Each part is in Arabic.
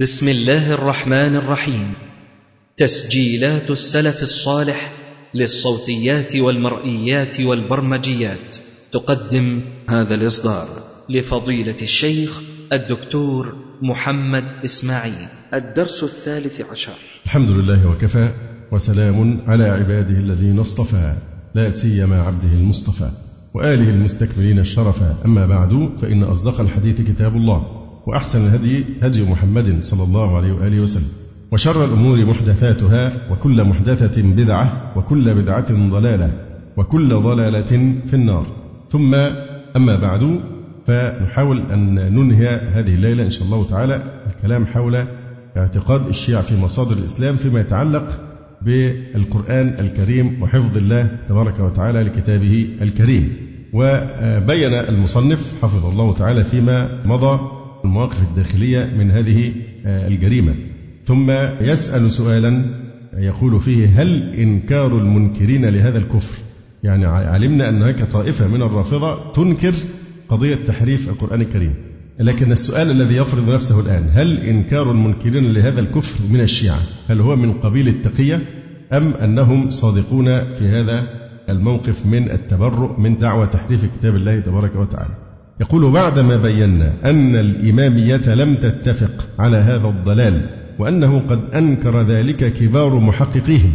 بسم الله الرحمن الرحيم. تسجيلات السلف الصالح للصوتيات والمرئيات والبرمجيات. تقدم هذا الإصدار لفضيلة الشيخ الدكتور محمد إسماعيل. الدرس الثالث عشر. الحمد لله وكفى وسلام على عباده الذين اصطفى لا سيما عبده المصطفى وآله المستكملين الشرفا أما بعد فإن أصدق الحديث كتاب الله. وأحسن الهدي هدي محمد صلى الله عليه وآله وسلم. وشر الأمور محدثاتها وكل محدثة بدعة وكل بدعة ضلالة وكل ضلالة في النار. ثم أما بعد فنحاول أن ننهي هذه الليلة إن شاء الله تعالى الكلام حول اعتقاد الشيعة في مصادر الإسلام فيما يتعلق بالقرآن الكريم وحفظ الله تبارك وتعالى لكتابه الكريم. وبين المصنف حفظه الله تعالى فيما مضى المواقف الداخلية من هذه آه، الجريمة. ثم يسأل سؤالا يقول فيه هل إنكار المنكرين لهذا الكفر؟ يعني علمنا أن هناك طائفة من الرافضة تنكر قضية تحريف القرآن الكريم. لكن السؤال الذي يفرض نفسه الآن هل إنكار المنكرين لهذا الكفر من الشيعة؟ هل هو من قبيل التقية؟ أم أنهم صادقون في هذا الموقف من التبرؤ من دعوة تحريف كتاب الله تبارك وتعالى؟ يقول بعدما بينا أن الإمامية لم تتفق على هذا الضلال وأنه قد أنكر ذلك كبار محققيهم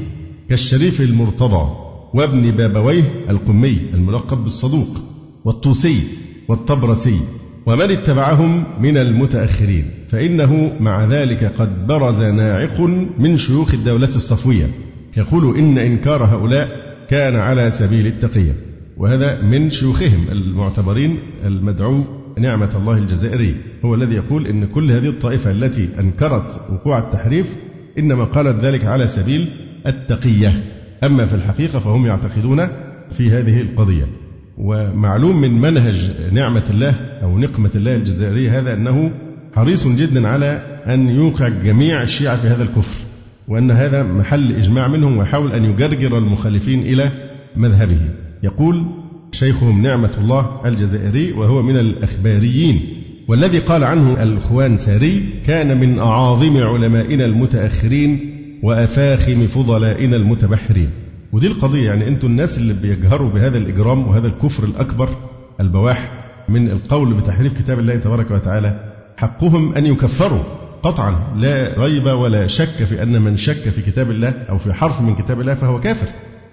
كالشريف المرتضى وابن بابويه القمي الملقب بالصدوق والطوسي والطبرسي ومن اتبعهم من المتأخرين فإنه مع ذلك قد برز ناعق من شيوخ الدولة الصفوية يقول إن إنكار هؤلاء كان على سبيل التقية وهذا من شيوخهم المعتبرين المدعو نعمة الله الجزائري. هو الذي يقول إن كل هذه الطائفة التي أنكرت وقوع التحريف إنما قالت ذلك على سبيل التقية. أما في الحقيقة فهم يعتقدون في هذه القضية. ومعلوم من منهج نعمة الله أو نقمة الله الجزائري هذا أنه حريص جدا على أن يوقع جميع الشيعة في هذا الكفر وأن هذا محل إجماع منهم ويحاول أن يجرجر المخالفين إلى مذهبه يقول شيخهم نعمة الله الجزائري وهو من الأخباريين والذي قال عنه الخوان ساري كان من أعاظم علمائنا المتأخرين وأفاخم فضلائنا المتبحرين. ودي القضية يعني أنتم الناس اللي بيجهروا بهذا الإجرام وهذا الكفر الأكبر البواح من القول بتحريف كتاب الله تبارك وتعالى حقهم أن يكفروا قطعا لا ريب ولا شك في أن من شك في كتاب الله أو في حرف من كتاب الله فهو كافر.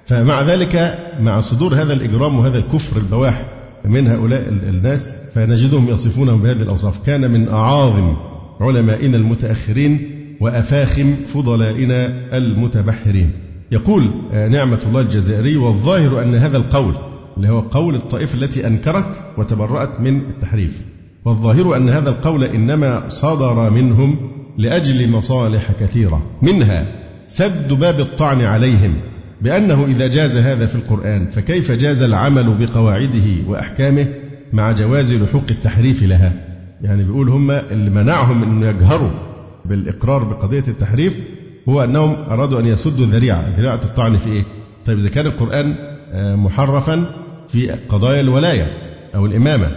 فمع ذلك مع صدور هذا الإجرام وهذا الكفر البواح من هؤلاء الناس فنجدهم يصفونهم بهذه الأوصاف. كان من أعاظم علمائنا المتأخرين وأفاخم فضلائنا المتبحرين. يقول آه، نعمة الله الجزائري والظاهر أن هذا القول اللي هو قول الطائفة التي أنكرت وتبرأت من التحريف والظاهر أن هذا القول إنما صدر منهم لأجل مصالح كثيرة. منها سد باب الطعن عليهم بأنه إذا جاز هذا في القرآن فكيف جاز العمل بقواعده وأحكامه مع جواز لحوق التحريف لها؟ يعني بيقول هم اللي منعهم أن يجهروا بالإقرار بقضية التحريف هو أنهم أرادوا أن يسدوا ذريعة ذريعة الطعن في إيه؟ طيب إذا كان القرآن آه، محرفا في قضايا الولاية أو الإمامة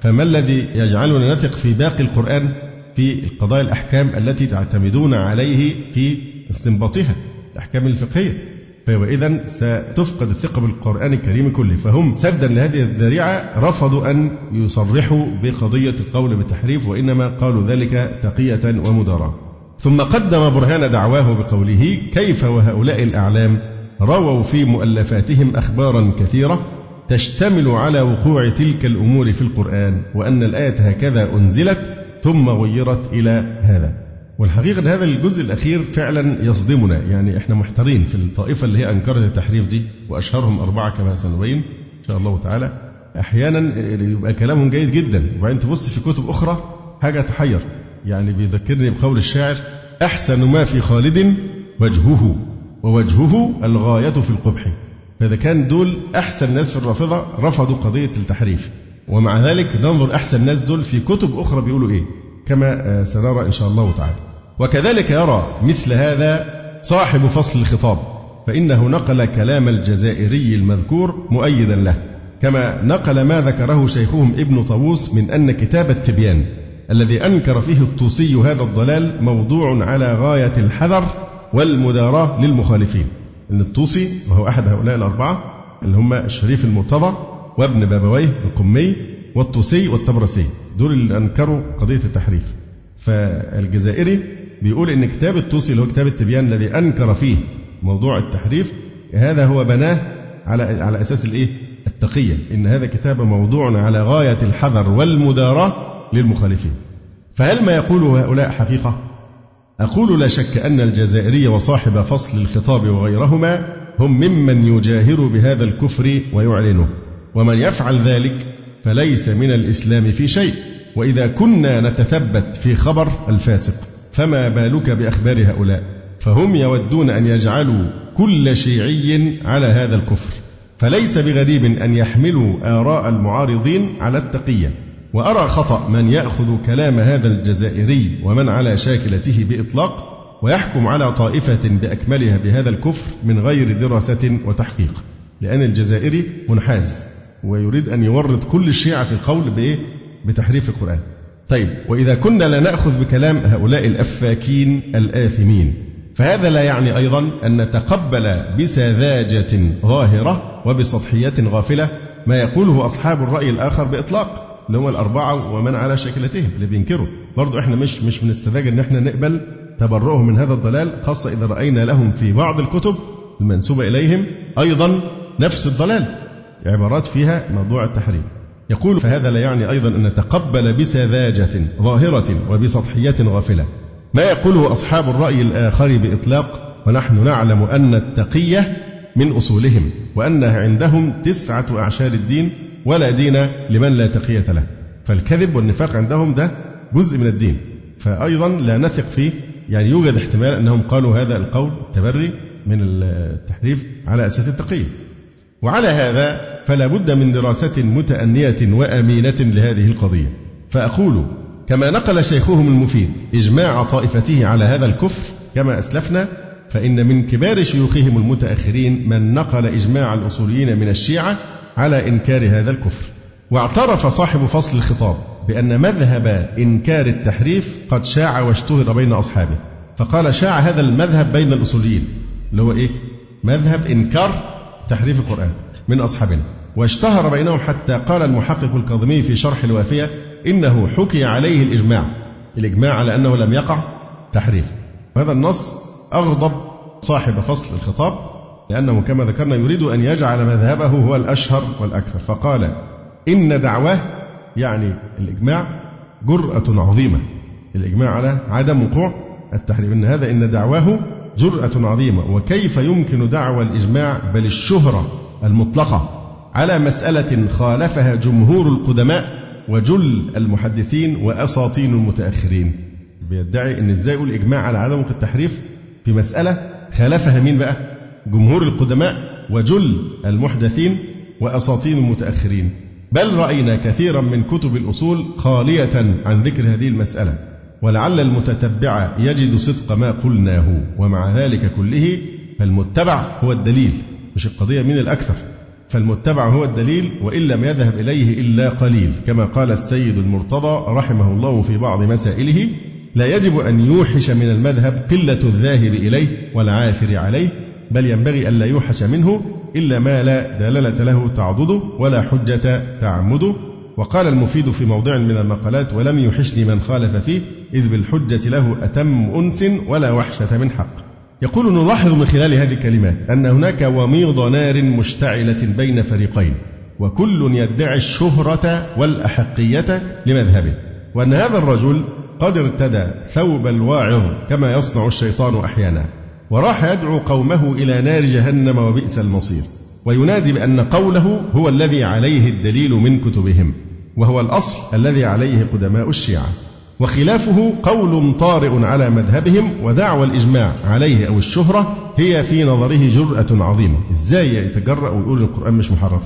فما الذي يجعلنا نثق في باقي القرآن في القضايا الأحكام التي تعتمدون عليه في استنباطها الأحكام الفقهية؟ فإذا ستفقد الثقة بالقرآن الكريم كله. فهم سدا لهذه الذريعة رفضوا أن يصرحوا بقضية القول بالتحريف وإنما قالوا ذلك تقية ومداراة ثم قدم برهان دعواه بقوله كيف وهؤلاء الأعلام رووا في مؤلفاتهم أخبارا كثيرة تشتمل على وقوع تلك الأمور في القرآن وأن الآية هكذا أنزلت ثم غيرت إلى هذا والحقيقة هذا الجزء الأخير فعلا يصدمنا. يعني إحنا محتارين في الطائفة اللي هي أنكرت التحريف دي وأشهرهم أربعة كما سنبين إن شاء الله تعالى. أحيانا يبقى كلامهم جيد جدا. وبعدين تبص في كتب أخرى حاجة تحير. يعني بيذكرني بقول الشاعر أحسن ما في خالد وجهه ووجهه الغاية في القبح. فإذا كان دول أحسن ناس في الرافضة رفضوا قضية التحريف. ومع ذلك ننظر أحسن ناس دول في كتب أخرى بيقولوا إيه. كما سنرى إن شاء الله تعالى. وكذلك يرى مثل هذا صاحب فصل الخطاب فإنه نقل كلام الجزائري المذكور مؤيدا له كما نقل ما ذكره شيخهم ابن طاووس من أن كتاب التبيان الذي أنكر فيه الطوسي هذا الضلال موضوع على غاية الحذر والمداراة للمخالفين. أن الطوسي وهو أحد هؤلاء الأربعة اللي هم الشريف المرتضى وابن بابويه القمي والطوسي والطبرسي دول اللي أنكروا قضية التحريف. فالجزائري بيقول إن كتاب الطوسي اللي هو كتاب التبيان الذي أنكر فيه موضوع التحريف هذا هو بناه على على أساس الإيه؟ التقية. إن هذا كتاب موضوع على غاية الحذر والمداراة للمخالفين. فهل ما يقوله هؤلاء حقيقة؟ أقول لا شك أن الجزائري وصاحب فصل الخطاب وغيرهما هم ممن يجاهر بهذا الكفر ويعلنه. ومن يفعل ذلك فليس من الإسلام في شيء. وإذا كنا نتثبت في خبر الفاسق فما بالك بأخبار هؤلاء؟ فهم يودون أن يجعلوا كل شيعي على هذا الكفر. فليس بغريب أن يحملوا آراء المعارضين على التقية. وأرى خطأ من يأخذ كلام هذا الجزائري ومن على شاكلته بإطلاق ويحكم على طائفة بأكملها بهذا الكفر من غير دراسة وتحقيق. لأن الجزائري منحاز. ويريد أن يورط كل الشيعة في القول بإيه؟ بتحريف القرآن. طيب وإذا كنا لا نأخذ بكلام هؤلاء الأفاكين الآثمين فهذا لا يعني أيضا أن نتقبل بسذاجة ظاهرة وبسطحية غافلة ما يقوله أصحاب الرأي الآخر بإطلاق اللي هم الأربعة ومن على شاكلتهم اللي بينكروا. برضو إحنا مش مش من السذاجة إن إحنا نقبل تبرؤهم من هذا الضلال خاصة إذا رأينا لهم في بعض الكتب المنسوبة إليهم أيضا نفس الضلال. عبارات فيها موضوع التحريم. يقول فهذا لا يعني أيضا أن نتقبل بسذاجة ظاهرة وبسطحية غافلة. ما يقوله أصحاب الرأي الآخر بإطلاق ونحن نعلم أن التقية من أصولهم وأنها عندهم تسعة أعشار الدين ولا دين لمن لا تقية له. فالكذب والنفاق عندهم ده جزء من الدين. فأيضا لا نثق فيه. يعني يوجد احتمال أنهم قالوا هذا القول التبري من التحريف على أساس التقية. وعلى هذا فلا بد من دراسة متأنية وأمينة لهذه القضية. فأقول كما نقل شيخهم المفيد إجماع طائفته على هذا الكفر كما أسلفنا فإن من كبار شيوخهم المتأخرين من نقل إجماع الأصوليين من الشيعة على إنكار هذا الكفر. واعترف صاحب فصل الخطاب بأن مذهب إنكار التحريف قد شاع واشتهر بين أصحابه. فقال شاع هذا المذهب بين الأصوليين. اللي هو إيه؟ مذهب إنكار تحريف القرآن من أصحابنا. واشتهر بينهم حتى قال المحقق الكاظمي في شرح الوافية إنه حكي عليه الإجماع. الإجماع على أنه لم يقع تحريف. وهذا النص أغضب صاحب فصل الخطاب لأنه كما ذكرنا يريد أن يجعل مذهبه هو الأشهر والأكثر. فقال إن دعواه يعني الإجماع جرأة عظيمة. الإجماع على عدم وقوع التحريف. إن هذا إن دعواه جرأة عظيمة. وكيف يمكن دعوى الإجماع بل الشهرة المطلقة على مسألة خالفها جمهور القدماء وجل المحدثين وأساطين المتأخرين؟ بيدعي أن إزاي يقول إجماع على عدم التحريف في مسألة خالفها مين بقى؟ جمهور القدماء وجل المحدثين وأساطين المتأخرين. بل رأينا كثيرا من كتب الأصول خالية عن ذكر هذه المسألة. ولعل المتتبع يجد صدق ما قلناه ومع ذلك كله فالمتبع هو الدليل مش القضية من الأكثر. فالمتبع هو الدليل وإن لم يذهب إليه إلا قليل. كما قال السيد المرتضى رحمه الله في بعض مسائله لا يجب أن يوحش من المذهب قلة الذاهب إليه والعاثر عليه بل ينبغي ألا يوحش منه إلا ما لا دلالة له تعضده ولا حجة تعمده. وقال المفيد في موضع من المقالات ولم يحشني من خالف فيه إذ بالحجة له أتم أنس ولا وحشة من حق. يقول نلاحظ من خلال هذه الكلمات أن هناك وميض نار مشتعلة بين فريقين وكل يدعي الشهرة والأحقية لمذهبه وأن هذا الرجل قد ارتدى ثوب الواعظ كما يصنع الشيطان أحيانا وراح يدعو قومه إلى نار جهنم وبئس المصير. وينادي بأن قوله هو الذي عليه الدليل من كتبهم وهو الأصل الذي عليه قدماء الشيعة. وخلافه قول طارئ على مذهبهم ودعوى الإجماع عليه أو الشهرة هي في نظره جرأة عظيمة. إزاي يتجرأ ويقول القرآن مش محرف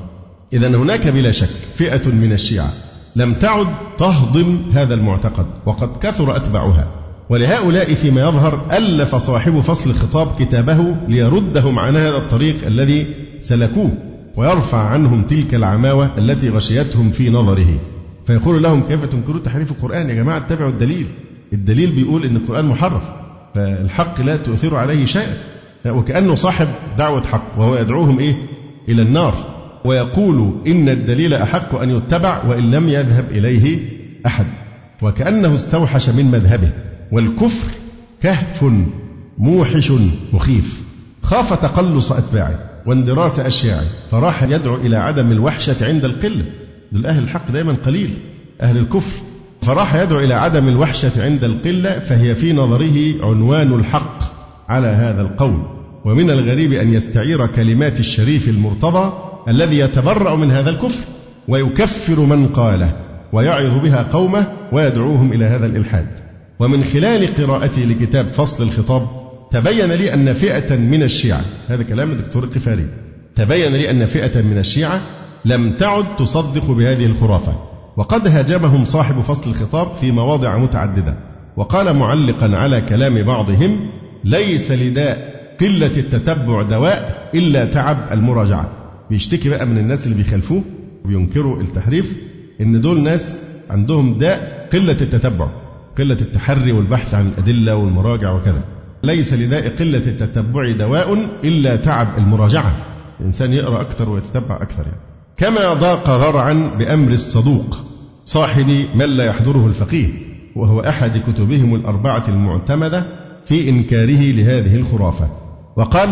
إذا هناك بلا شك فئة من الشيعة لم تعد تهضم هذا المعتقد وقد كثر أتباعها. ولهؤلاء فيما يظهر ألف صاحب فصل الخطاب كتابه ليردهم عن هذا الطريق الذي سلكوه ويرفع عنهم تلك العماوة التي غشيتهم في نظره. فيقول لهم كيف تنكرون تحريف القرآن يا جماعة؟ اتبعوا الدليل. الدليل بيقول إن القرآن محرف فالحق لا تؤثر عليه شيئا. وكأنه صاحب دعوة حق وهو يدعوهم إيه؟ إلى النار. ويقول إن الدليل أحق أن يتبع وإن لم يذهب إليه أحد. وكأنه استوحش من مذهبه. والكفر كهف موحش مخيف. خاف تقلص أتباعه واندراس أشياعه. فراح يدعو إلى عدم الوحشة عند القلة. دول أهل الحق دائما قليل. أهل الكفر. فراح يدعو إلى عدم الوحشة عند القلة. فهي في نظره عنوان الحق على هذا القول. ومن الغريب أن يستعير كلمات الشريف المرتضى الذي يتبرأ من هذا الكفر ويكفر من قاله ويعظ بها قومه ويدعوهم إلى هذا الإلحاد. ومن خلال قراءتي لكتاب فصل الخطاب تبين لي أن فئة من الشيعة هذا كلام الدكتور القفاري تبين لي أن فئة من الشيعة لم تعد تصدق بهذه الخرافة. وقد هاجمهم صاحب فصل الخطاب في مواضع متعددة. وقال معلقا على كلام بعضهم ليس لداء قلة التتبع دواء إلا تعب المراجعة. بيشتكي بقى من الناس اللي بيخالفوه وبينكروا التحريف إن دول ناس عندهم داء قلة التتبع. قلة التحري والبحث عن الأدلة والمراجع وكذا. ليس لداء قلة التتبع دواء إلا تعب المراجعة. الإنسان يقرأ أكثر ويتتبع أكثر يعني. كما ضاق ذرعا بأمر الصدوق صاحب من لا يحضره الفقيه وهو أحد كتبهم الأربعة المعتمدة في إنكاره لهذه الخرافة. وقال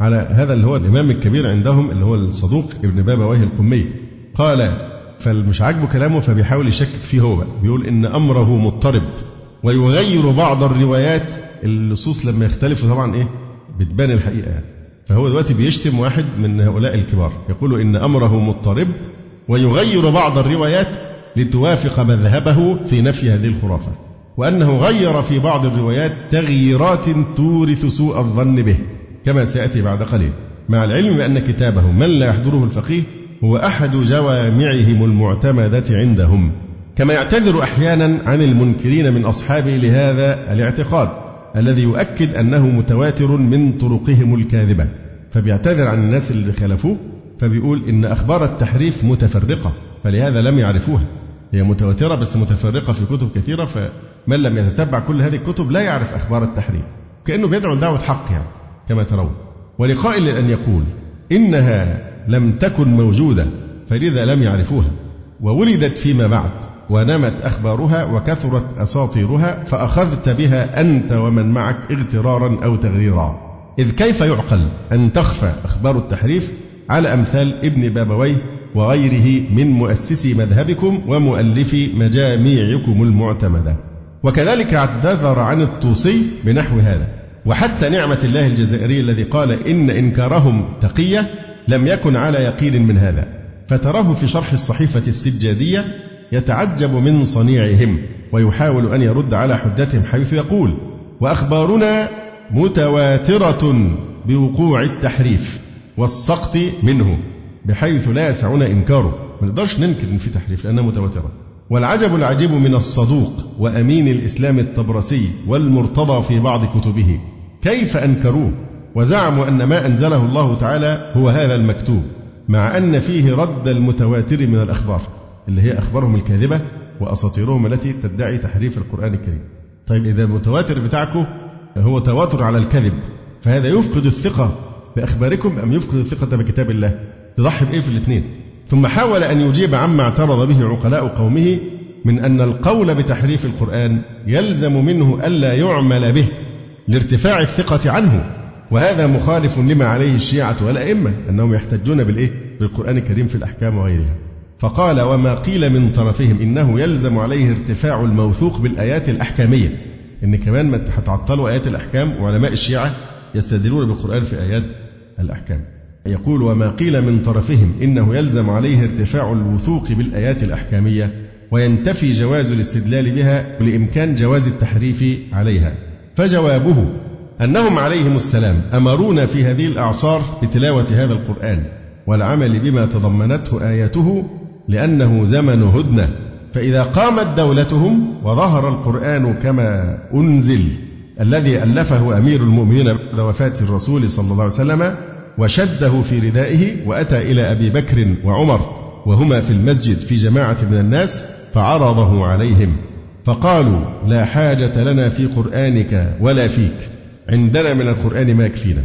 على هذا اللي هو الإمام الكبير عندهم اللي هو الصدوق ابن بابا وهي القمي قال فالمش عاجبه كلامه فبيحاول يشكك فيه هو بقى. بيقول إن أمره مضطرب ويغير بعض الروايات. اللصوص لما يختلفوا طبعا إيه؟ بتبان الحقيقة يعني. فهو دلوقتي بيشتم واحد من هؤلاء الكبار. يقول إن أمره مضطرب ويغير بعض الروايات لتوافق مذهبه في نفي هذه الخرافة. وأنه غير في بعض الروايات تغييرات تورث سوء الظن به كما سيأتي بعد قليل. مع العلم بأن كتابه من لا يحضره الفقيه هو أحد جوامعهم المعتمدة عندهم كما يعتذر أحيانا عن المنكرين من أصحابه لهذا الاعتقاد الذي يؤكد أنه متواتر من طرقهم الكاذبة. فبيعتذر عن الناس اللي خالفوه فبيقول إن أخبار التحريف متفرقة فلهذا لم يعرفوها. هي متواترة بس متفرقة في كتب كثيرة فمن لم يتتبع كل هذه الكتب لا يعرف أخبار التحريف كأنه بيدعو لدعوة حق يعني كما ترون. ولقائل أن يقول إنها لم تكن موجودة فلذا لم يعرفوها. وولدت فيما بعد ونمت أخبارها وكثرت أساطيرها فأخذت بها أنت ومن معك اغترارا أو تغريرا. إذ كيف يعقل أن تخفى أخبار التحريف على أمثال ابن بابويه وغيره من مؤسسي مذهبكم ومؤلفي مجاميعكم المعتمدة؟ وكذلك اعتذر عن الطوسي بنحو هذا. وحتى نعمة الله الجزائري الذي قال إن إنكارهم تقية لم يكن على يقين من هذا. فتراه في شرح الصحيفة السجادية يتعجب من صنيعهم ويحاول أن يرد على حجتهم حيث يقول وأخبارنا متواترة بوقوع التحريف والسقط منه بحيث لا يسعنا إنكاره. ما نقدرش ننكر إن في تحريف لأنها متواترة. والعجب العجيب من الصدوق وأمين الإسلام الطبرسي والمرتضى في بعض كتبه كيف أنكروه؟ وزعموا أن ما أنزله الله تعالى هو هذا المكتوب مع أن فيه رد المتواتر من الأخبار اللي هي أخبارهم الكاذبة وأساطيرهم التي تدعي تحريف القرآن الكريم. طيب إذا المتواتر بتاعكم هو تواتر على الكذب فهذا يفقد الثقة بأخباركم أم يفقد الثقة بكتاب الله؟ تضحي بإيه في الاثنين؟ ثم حاول أن يجيب عما اعترض به عقلاء قومه من أن القول بتحريف القرآن يلزم منه ألا يعمل به لارتفاع الثقة عنه. وهذا مخالف لما عليه الشيعة والأئمة أنهم يحتجون بالإيه؟ بالقرآن الكريم في الأحكام وغيرها. فقال وما قيل من طرفهم إنه يلزم عليه ارتفاع الموثوق بالآيات الأحكامية. إن كمان ما هتعطلوا آيات الأحكام وعلماء الشيعة يستدلون بالقرآن في آيات الأحكام. يقول وما قيل من طرفهم إنه يلزم عليه ارتفاع الوثوق بالآيات الأحكامية وينتفي جواز الاستدلال بها لإمكان جواز التحريف عليها. فجوابه أنهم عليهم السلام أمرونا في هذه الأعصار بتلاوة هذا القرآن والعمل بما تضمنته آياته لأنه زمن هدنة. فإذا قامت دولتهم وظهر القرآن كما أنزل الذي ألفه أمير المؤمنين بعد وفاة الرسول صلى الله عليه وسلم وشده في ردائه وأتى إلى أبي بكر وعمر وهما في المسجد في جماعة من الناس فعرضه عليهم فقالوا لا حاجة لنا في قرآنك ولا فيك. عندنا من القرآن ما يكفينا.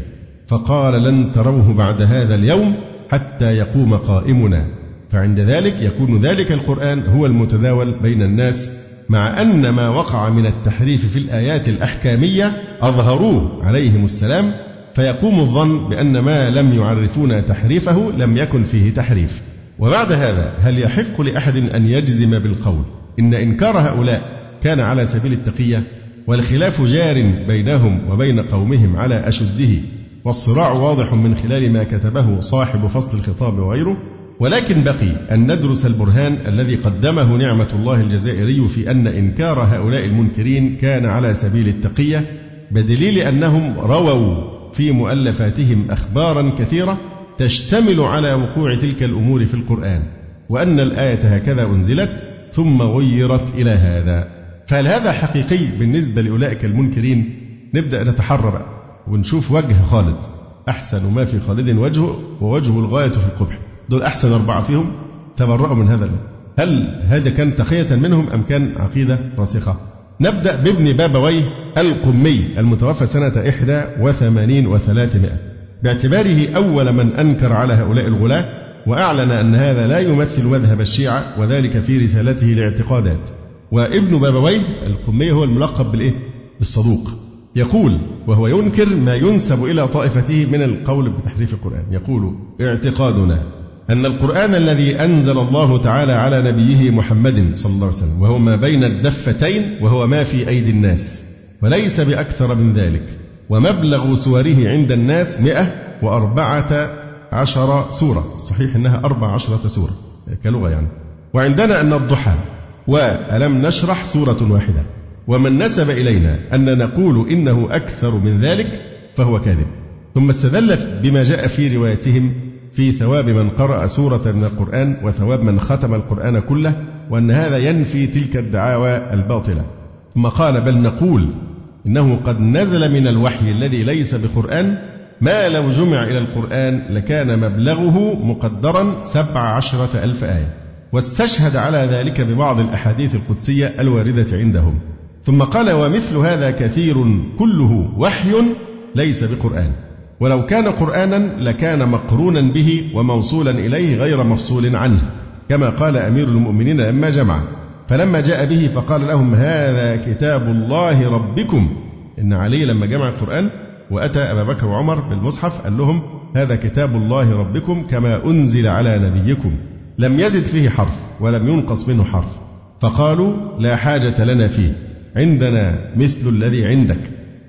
فقال لن تروه بعد هذا اليوم حتى يقوم قائمنا. فعند ذلك يكون ذلك القرآن هو المتداول بين الناس مع أن ما وقع من التحريف في الآيات الأحكامية أظهروه عليهم السلام فيقوم الظن بأن ما لم يعرفون تحريفه لم يكن فيه تحريف. وبعد هذا هل يحق لأحد أن يجزم بالقول إن إنكار هؤلاء كان على سبيل التقية؟ والخلاف جار بينهم وبين قومهم على أشده والصراع واضح من خلال ما كتبه صاحب فصل الخطاب وغيره. ولكن بقي أن ندرس البرهان الذي قدمه نعمة الله الجزائري في أن إنكار هؤلاء المنكرين كان على سبيل التقية بدليل أنهم رووا في مؤلفاتهم أخبارا كثيرة تشتمل على وقوع تلك الأمور في القرآن وأن الآية هكذا أنزلت ثم غيرت إلى هذا. فهل هذا حقيقي بالنسبة لأولئك المنكرين؟ نبدأ نتحرى ونشوف وجه خالد. أحسن ما في خالد وجهه ووجهه الغاية في القبح. دول أحسن أربعة فيهم. تبرأوا من هذا. هل هذا كان تقية منهم أم كان عقيدة راسخة؟ نبدأ بابن بابويه القمي المتوفى سنة إحدى وثمانين وثلاثمائة. باعتباره أول من أنكر على هؤلاء الغلاة وأعلن أن هذا لا يمثل مذهب الشيعة وذلك في رسالته لاعتقادات. وابن بابويه القمي هو الملقب بالإيه؟ بالصدوق. يقول وهو ينكر ما ينسب إلى طائفته من القول بتحريف القرآن. يقول اعتقادنا أن القرآن الذي أنزل الله تعالى على نبيه محمد صلى الله عليه وسلم وهو ما بين الدفتين وهو ما في أيدي الناس وليس بأكثر من ذلك ومبلغ سوره عند الناس مئة وأربعة عشر سورة. صحيح أنها أربع عشرة سورة كلغة يعني. وعندنا أن الضحى وألم نشرح سورة واحدة. ومن نسب إلينا أن نقول إنه أكثر من ذلك فهو كاذب. ثم استدل بما جاء في روايتهم في ثواب من قرأ سورة من القرآن وثواب من ختم القرآن كله وأن هذا ينفي تلك الدعاوى الباطلة. ثم قال بل نقول إنه قد نزل من الوحي الذي ليس بقرآن ما لو جمع إلى القرآن لكان مبلغه مقدرا سبع عشرة ألف آية. واستشهد على ذلك ببعض الأحاديث القدسية الواردة عندهم. ثم قال ومثل هذا كثير كله وحي ليس بقرآن. ولو كان قرآنا لكان مقرونا به وموصولا إليه غير مفصول عنه كما قال أمير المؤمنين لما جمع. فلما جاء به فقال لهم هذا كتاب الله ربكم. إن علي لما جمع القرآن وأتى أبا بكر وعمر بالمصحف قال لهم هذا كتاب الله ربكم كما أنزل على نبيكم. لم يزد فيه حرف ولم ينقص منه حرف. فقالوا لا حاجة لنا فيه. عندنا مثل الذي عندك.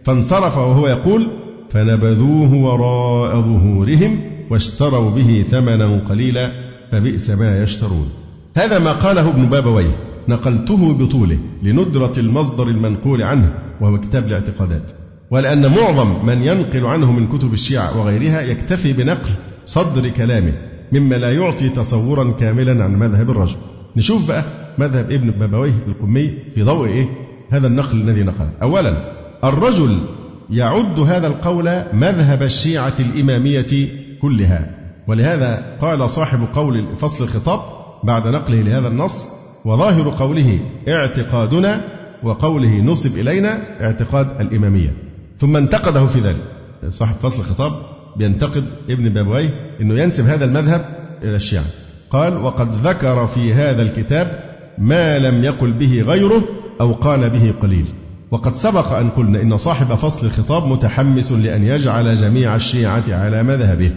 فانصرف وهو يقول فنبذوه وراء ظهورهم واشتروا به ثمنا قليلا فبئس ما يشترون. هذا ما قاله ابن بابويه. نقلته بطوله لندرة المصدر المنقول عنه وهو كتاب الاعتقادات. ولأن معظم من ينقل عنه من كتب الشيعة وغيرها يكتفي بنقل صدر كلامه. مما لا يعطي تصورا كاملا عن مذهب الرجل. نشوف بقى مذهب ابن بابويه القمي في ضوء إيه؟ هذا النقل الذي نقله. أولا الرجل يعد هذا القول مذهب الشيعة الإمامية كلها. ولهذا قال صاحب قول فصل الخطاب بعد نقله لهذا النص وظاهر قوله اعتقادنا وقوله نصب إلينا اعتقاد الإمامية. ثم انتقده في ذلك. صاحب فصل الخطاب بينتقد ابن بابويه أنه ينسب هذا المذهب إلى الشيعة. قال وقد ذكر في هذا الكتاب ما لم يقل به غيره أو قال به قليل وقد سبق أن قلنا إن صاحب فصل الخطاب متحمس لأن يجعل جميع الشيعة على مذهبه.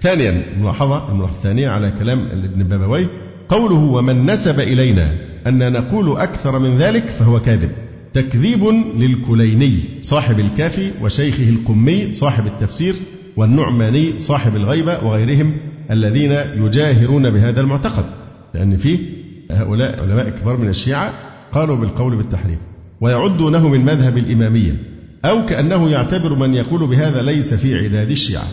ثانيا الملاحظة الملاحظة الثانية على كلام ابن بابويه قوله ومن نسب إلينا أن نقول أكثر من ذلك فهو كاذب تكذيب للكليني صاحب الكافي وشيخه القمي صاحب التفسير والنعماني صاحب الغيبة وغيرهم الذين يجاهرون بهذا المعتقد لأن فيه هؤلاء علماء كبار من الشيعة قالوا بالقول بالتحريف ويعدونه من مذهب الإمامية أو كأنه يعتبر من يقول بهذا ليس في عداد الشيعة.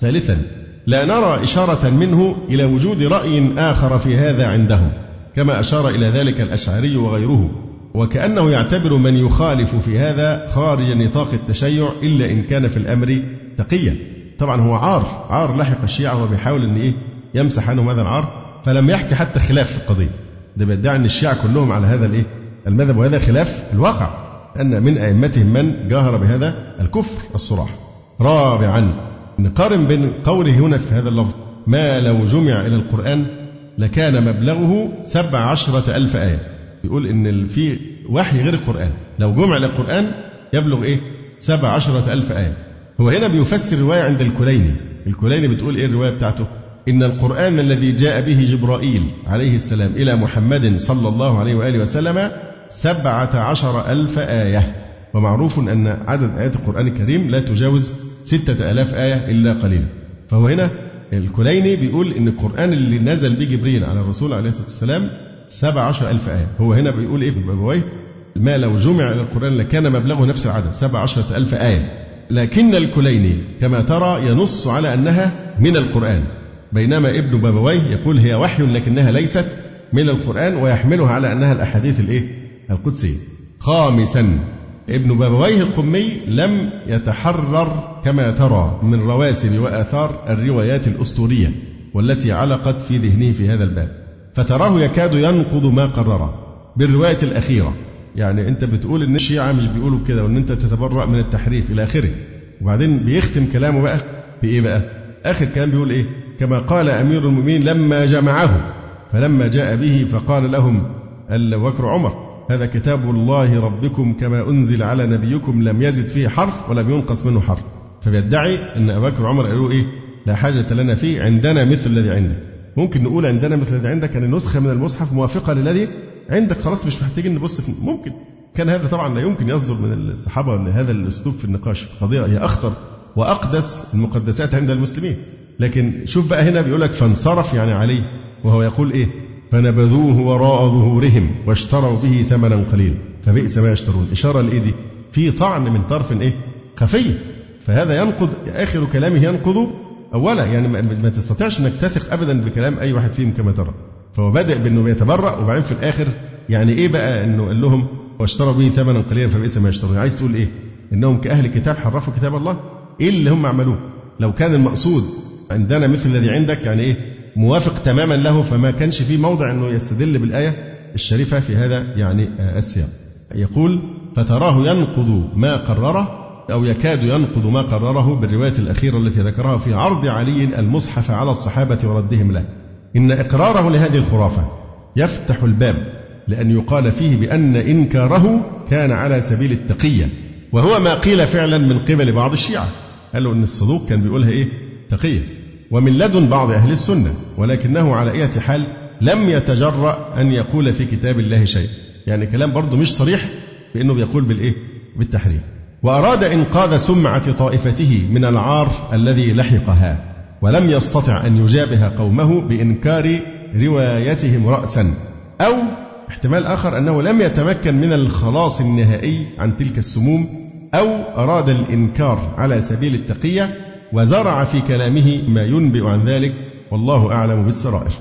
ثالثا لا نرى إشارة منه إلى وجود رأي آخر في هذا عندهم كما أشار إلى ذلك الأشعري وغيره وكأنه يعتبر من يخالف في هذا خارج نطاق التشيع إلا إن كان في الأمر تقيا. طبعا هو عار عار لحق الشيعة وهو بيحاول أن إيه يمسح عنهم هذا العار. فلم يحكي حتى خلاف في القضية. ده بيدعي أن الشيعة كلهم على هذا الإيه المذهب وهذا خلاف الواقع. أن من أئمتهم من جاهر بهذا الكفر الصراح. رابعا نقارن بين قوله هنا في هذا اللفظ ما لو جمع إلى القرآن لكان مبلغه سبع عشرة ألف آية. يقول إن في وحي غير القرآن. لو جمع إلى القرآن يبلغ إيه سبع عشرة ألف آية. هو هنا بيفسر رواية عند الكليني. الكليني بتقول إيه الرواية بتاعته؟ إن القرآن الذي جاء به جبرائيل عليه السلام إلى محمد صلى الله عليه وآله وسلم سبعة عشر ألف آية. ومعروف أن عدد آيات القرآن الكريم لا تجاوز ستة ألاف آية إلا قليلا فهو هنا الكليني بيقول إن القرآن اللي نزل به جبريل على الرسول عليه الصلاة والسلام سبع عشر ألف آية. هو هنا بيقول إيه؟ في البابويه ما لو جمع إلى القرآن لكان مبلغه نفس العدد سبع عشرة ألف آية. لكن الكليني كما ترى ينص على أنها من القرآن بينما ابن بابويه يقول هي وحي لكنها ليست من القرآن ويحملها على أنها الأحاديث الإيه؟ القدسية. خامسا ابن بابويه القمي لم يتحرر كما ترى من رواسب وآثار الروايات الأسطورية والتي علقت في ذهنه في هذا الباب فتراه يكاد ينقض ما قرره بالرواية الأخيرة يعني أنت بتقول إن الشيعة مش بيقولوا كده وإن أنت تتبرأ من التحريف إلى آخره وبعدين بيختم كلامه بقى بإيه بقى؟ آخر كلام بيقول إيه؟ كما قال أمير المؤمنين لما جمعه فلما جاء به فقال لهم بكر عمر هذا كتاب الله ربكم كما أنزل على نبيكم لم يزد فيه حرف ولم ينقص منه حرف فبيدعي أن أبا بكر وعمر قالوا إيه لا حاجة لنا فيه عندنا مثل الذي عندك ممكن نقول عندنا مثل الذي عندك يعني نسخة من المصحف موافقة للذي عندك خلاص مش محتاجين نبص في ممكن. كان هذا طبعا لا يمكن يصدر من الصحابة لهذا الأسلوب في النقاش قضية هي أخطر وأقدس المقدسات عند المسلمين. لكن شوف بقى هنا بيقول لك فانصرف يعني عليه وهو يقول إيه؟ فنبذوه وراء ظهورهم واشتروا به ثمنا قليلا. فبئس ما يشترون. إشارة لإيه دي؟ في طعن من طرف إيه؟ خفي. فهذا ينقض آخر كلامه ينقض أولا يعني ما تستطيعش أنك تثق أبدا بكلام أي واحد فيهم كما ترى. فهو بادئ بأنه بيتبرأ وبعدين في الآخر يعني إيه بقى أنه قال لهم واشتروا به ثمنا قليلا فبئس ما يشترون؟ عايز تقول إيه؟ إنهم كأهل كتاب حرفوا كتاب الله؟ إيه اللي هم عملوه؟ لو كان المقصود عندنا مثل الذي عندك يعني إيه؟ موافق تماما له فما كانش فيه موضع أنه يستدل بالآية الشريفة في هذا يعني السياق. يقول فتراه ينقض ما قرره أو يكاد ينقض ما قرره بالرواية الأخيرة التي ذكرها في عرض علي المصحف على الصحابة وردهم له. إن إقراره لهذه الخرافة يفتح الباب لأن يقال فيه بأن إنكاره كان على سبيل التقية وهو ما قيل فعلا من قبل بعض الشيعة. قالوا أن الصدوق كان بيقولها إيه؟ تقية. ومن لدن بعض أهل السنة ولكنه على أية حال لم يتجرأ أن يقول في كتاب الله شيء. يعني كلام برضه مش صريح بأنه بيقول بالإيه؟ بالتحريم. وأراد إنقاذ سمعة طائفته من العار الذي لحقها. ولم يستطع أن يجابه قومه بإنكار روايتهم رأسا. أو احتمال آخر أنه لم يتمكن من الخلاص النهائي عن تلك السموم أو أراد الإنكار على سبيل التقية وزرع في كلامه ما ينبئ عن ذلك والله أعلم بالسرائر.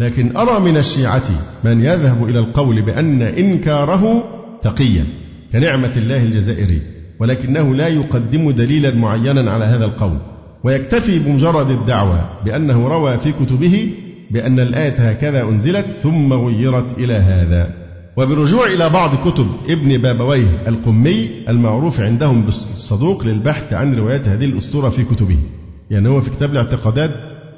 لكن أرى من الشيعة من يذهب إلى القول بأن إنكاره تقيا كنعمة الله الجزائري ولكنه لا يقدم دليلا معينا على هذا القول. ويكتفي بمجرد الدعوة بأنه روى في كتبه بأن الآية هكذا أنزلت ثم غيرت إلى هذا. وبالرجوع إلى بعض كتب ابن بابويه القمي المعروف عندهم بالصدوق للبحث عن روايات هذه الأسطورة في كتبه. يعني هو في كتاب الاعتقادات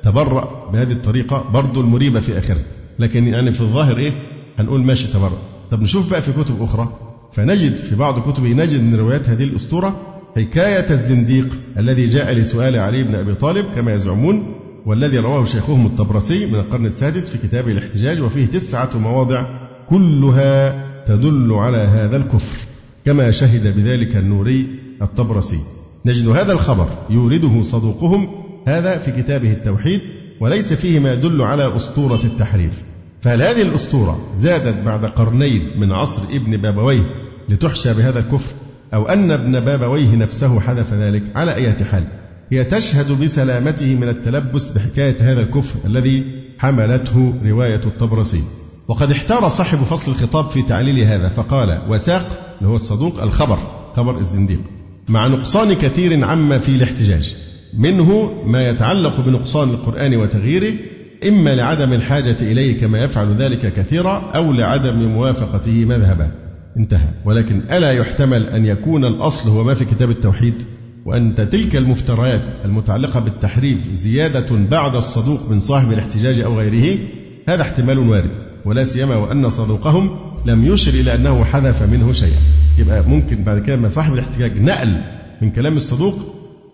تبرأ بهذه الطريقة برضه المريبة في آخره. لكن يعني في الظاهر إيه؟ هنقول ماشي تبرأ. طب نشوف بقى في كتب أخرى. فنجد في بعض كتبه نجد من روايات هذه الأسطورة حكاية الزنديق الذي جاء لسؤال علي بن أبي طالب كما يزعمون والذي رواه شيخهم الطبرسي من القرن السادس في كتابه الاحتجاج وفيه تسعة مواضع كلها تدل على هذا الكفر كما شهد بذلك النوري الطبرسي. نجد هذا الخبر يورده صدوقهم هذا في كتابه التوحيد وليس فيه ما يدل على أسطورة التحريف. فهل هذه الأسطورة زادت بعد قرنين من عصر ابن بابويه لتحشى بهذا الكفر؟ أو أن ابن بابويه نفسه حدث ذلك على أي حال. هي تشهد بسلامته من التلبس بحكاية هذا الكفر الذي حملته رواية الطبرسي. وقد احتار صاحب فصل الخطاب في تعليل هذا فقال وساق اللي هو الصدوق الخبر خبر الزنديق. مع نقصان كثير عما في الاحتجاج منه ما يتعلق بنقصان القرآن وتغييره إما لعدم الحاجة إليه كما يفعل ذلك كثيرا أو لعدم موافقته مذهبا. انتهى. ولكن ألا يحتمل أن يكون الأصل هو ما في كتاب التوحيد؟ وأن تلك المفتريات المتعلقة بالتحريف زيادة بعد الصدوق من صاحب الاحتجاج أو غيره؟ هذا احتمال وارد. ولا سيما وأن صدوقهم لم يشر إلى أنه حذف منه شيئا. يبقى ممكن بعد كده ما صاحب الاحتجاج نقل من كلام الصدوق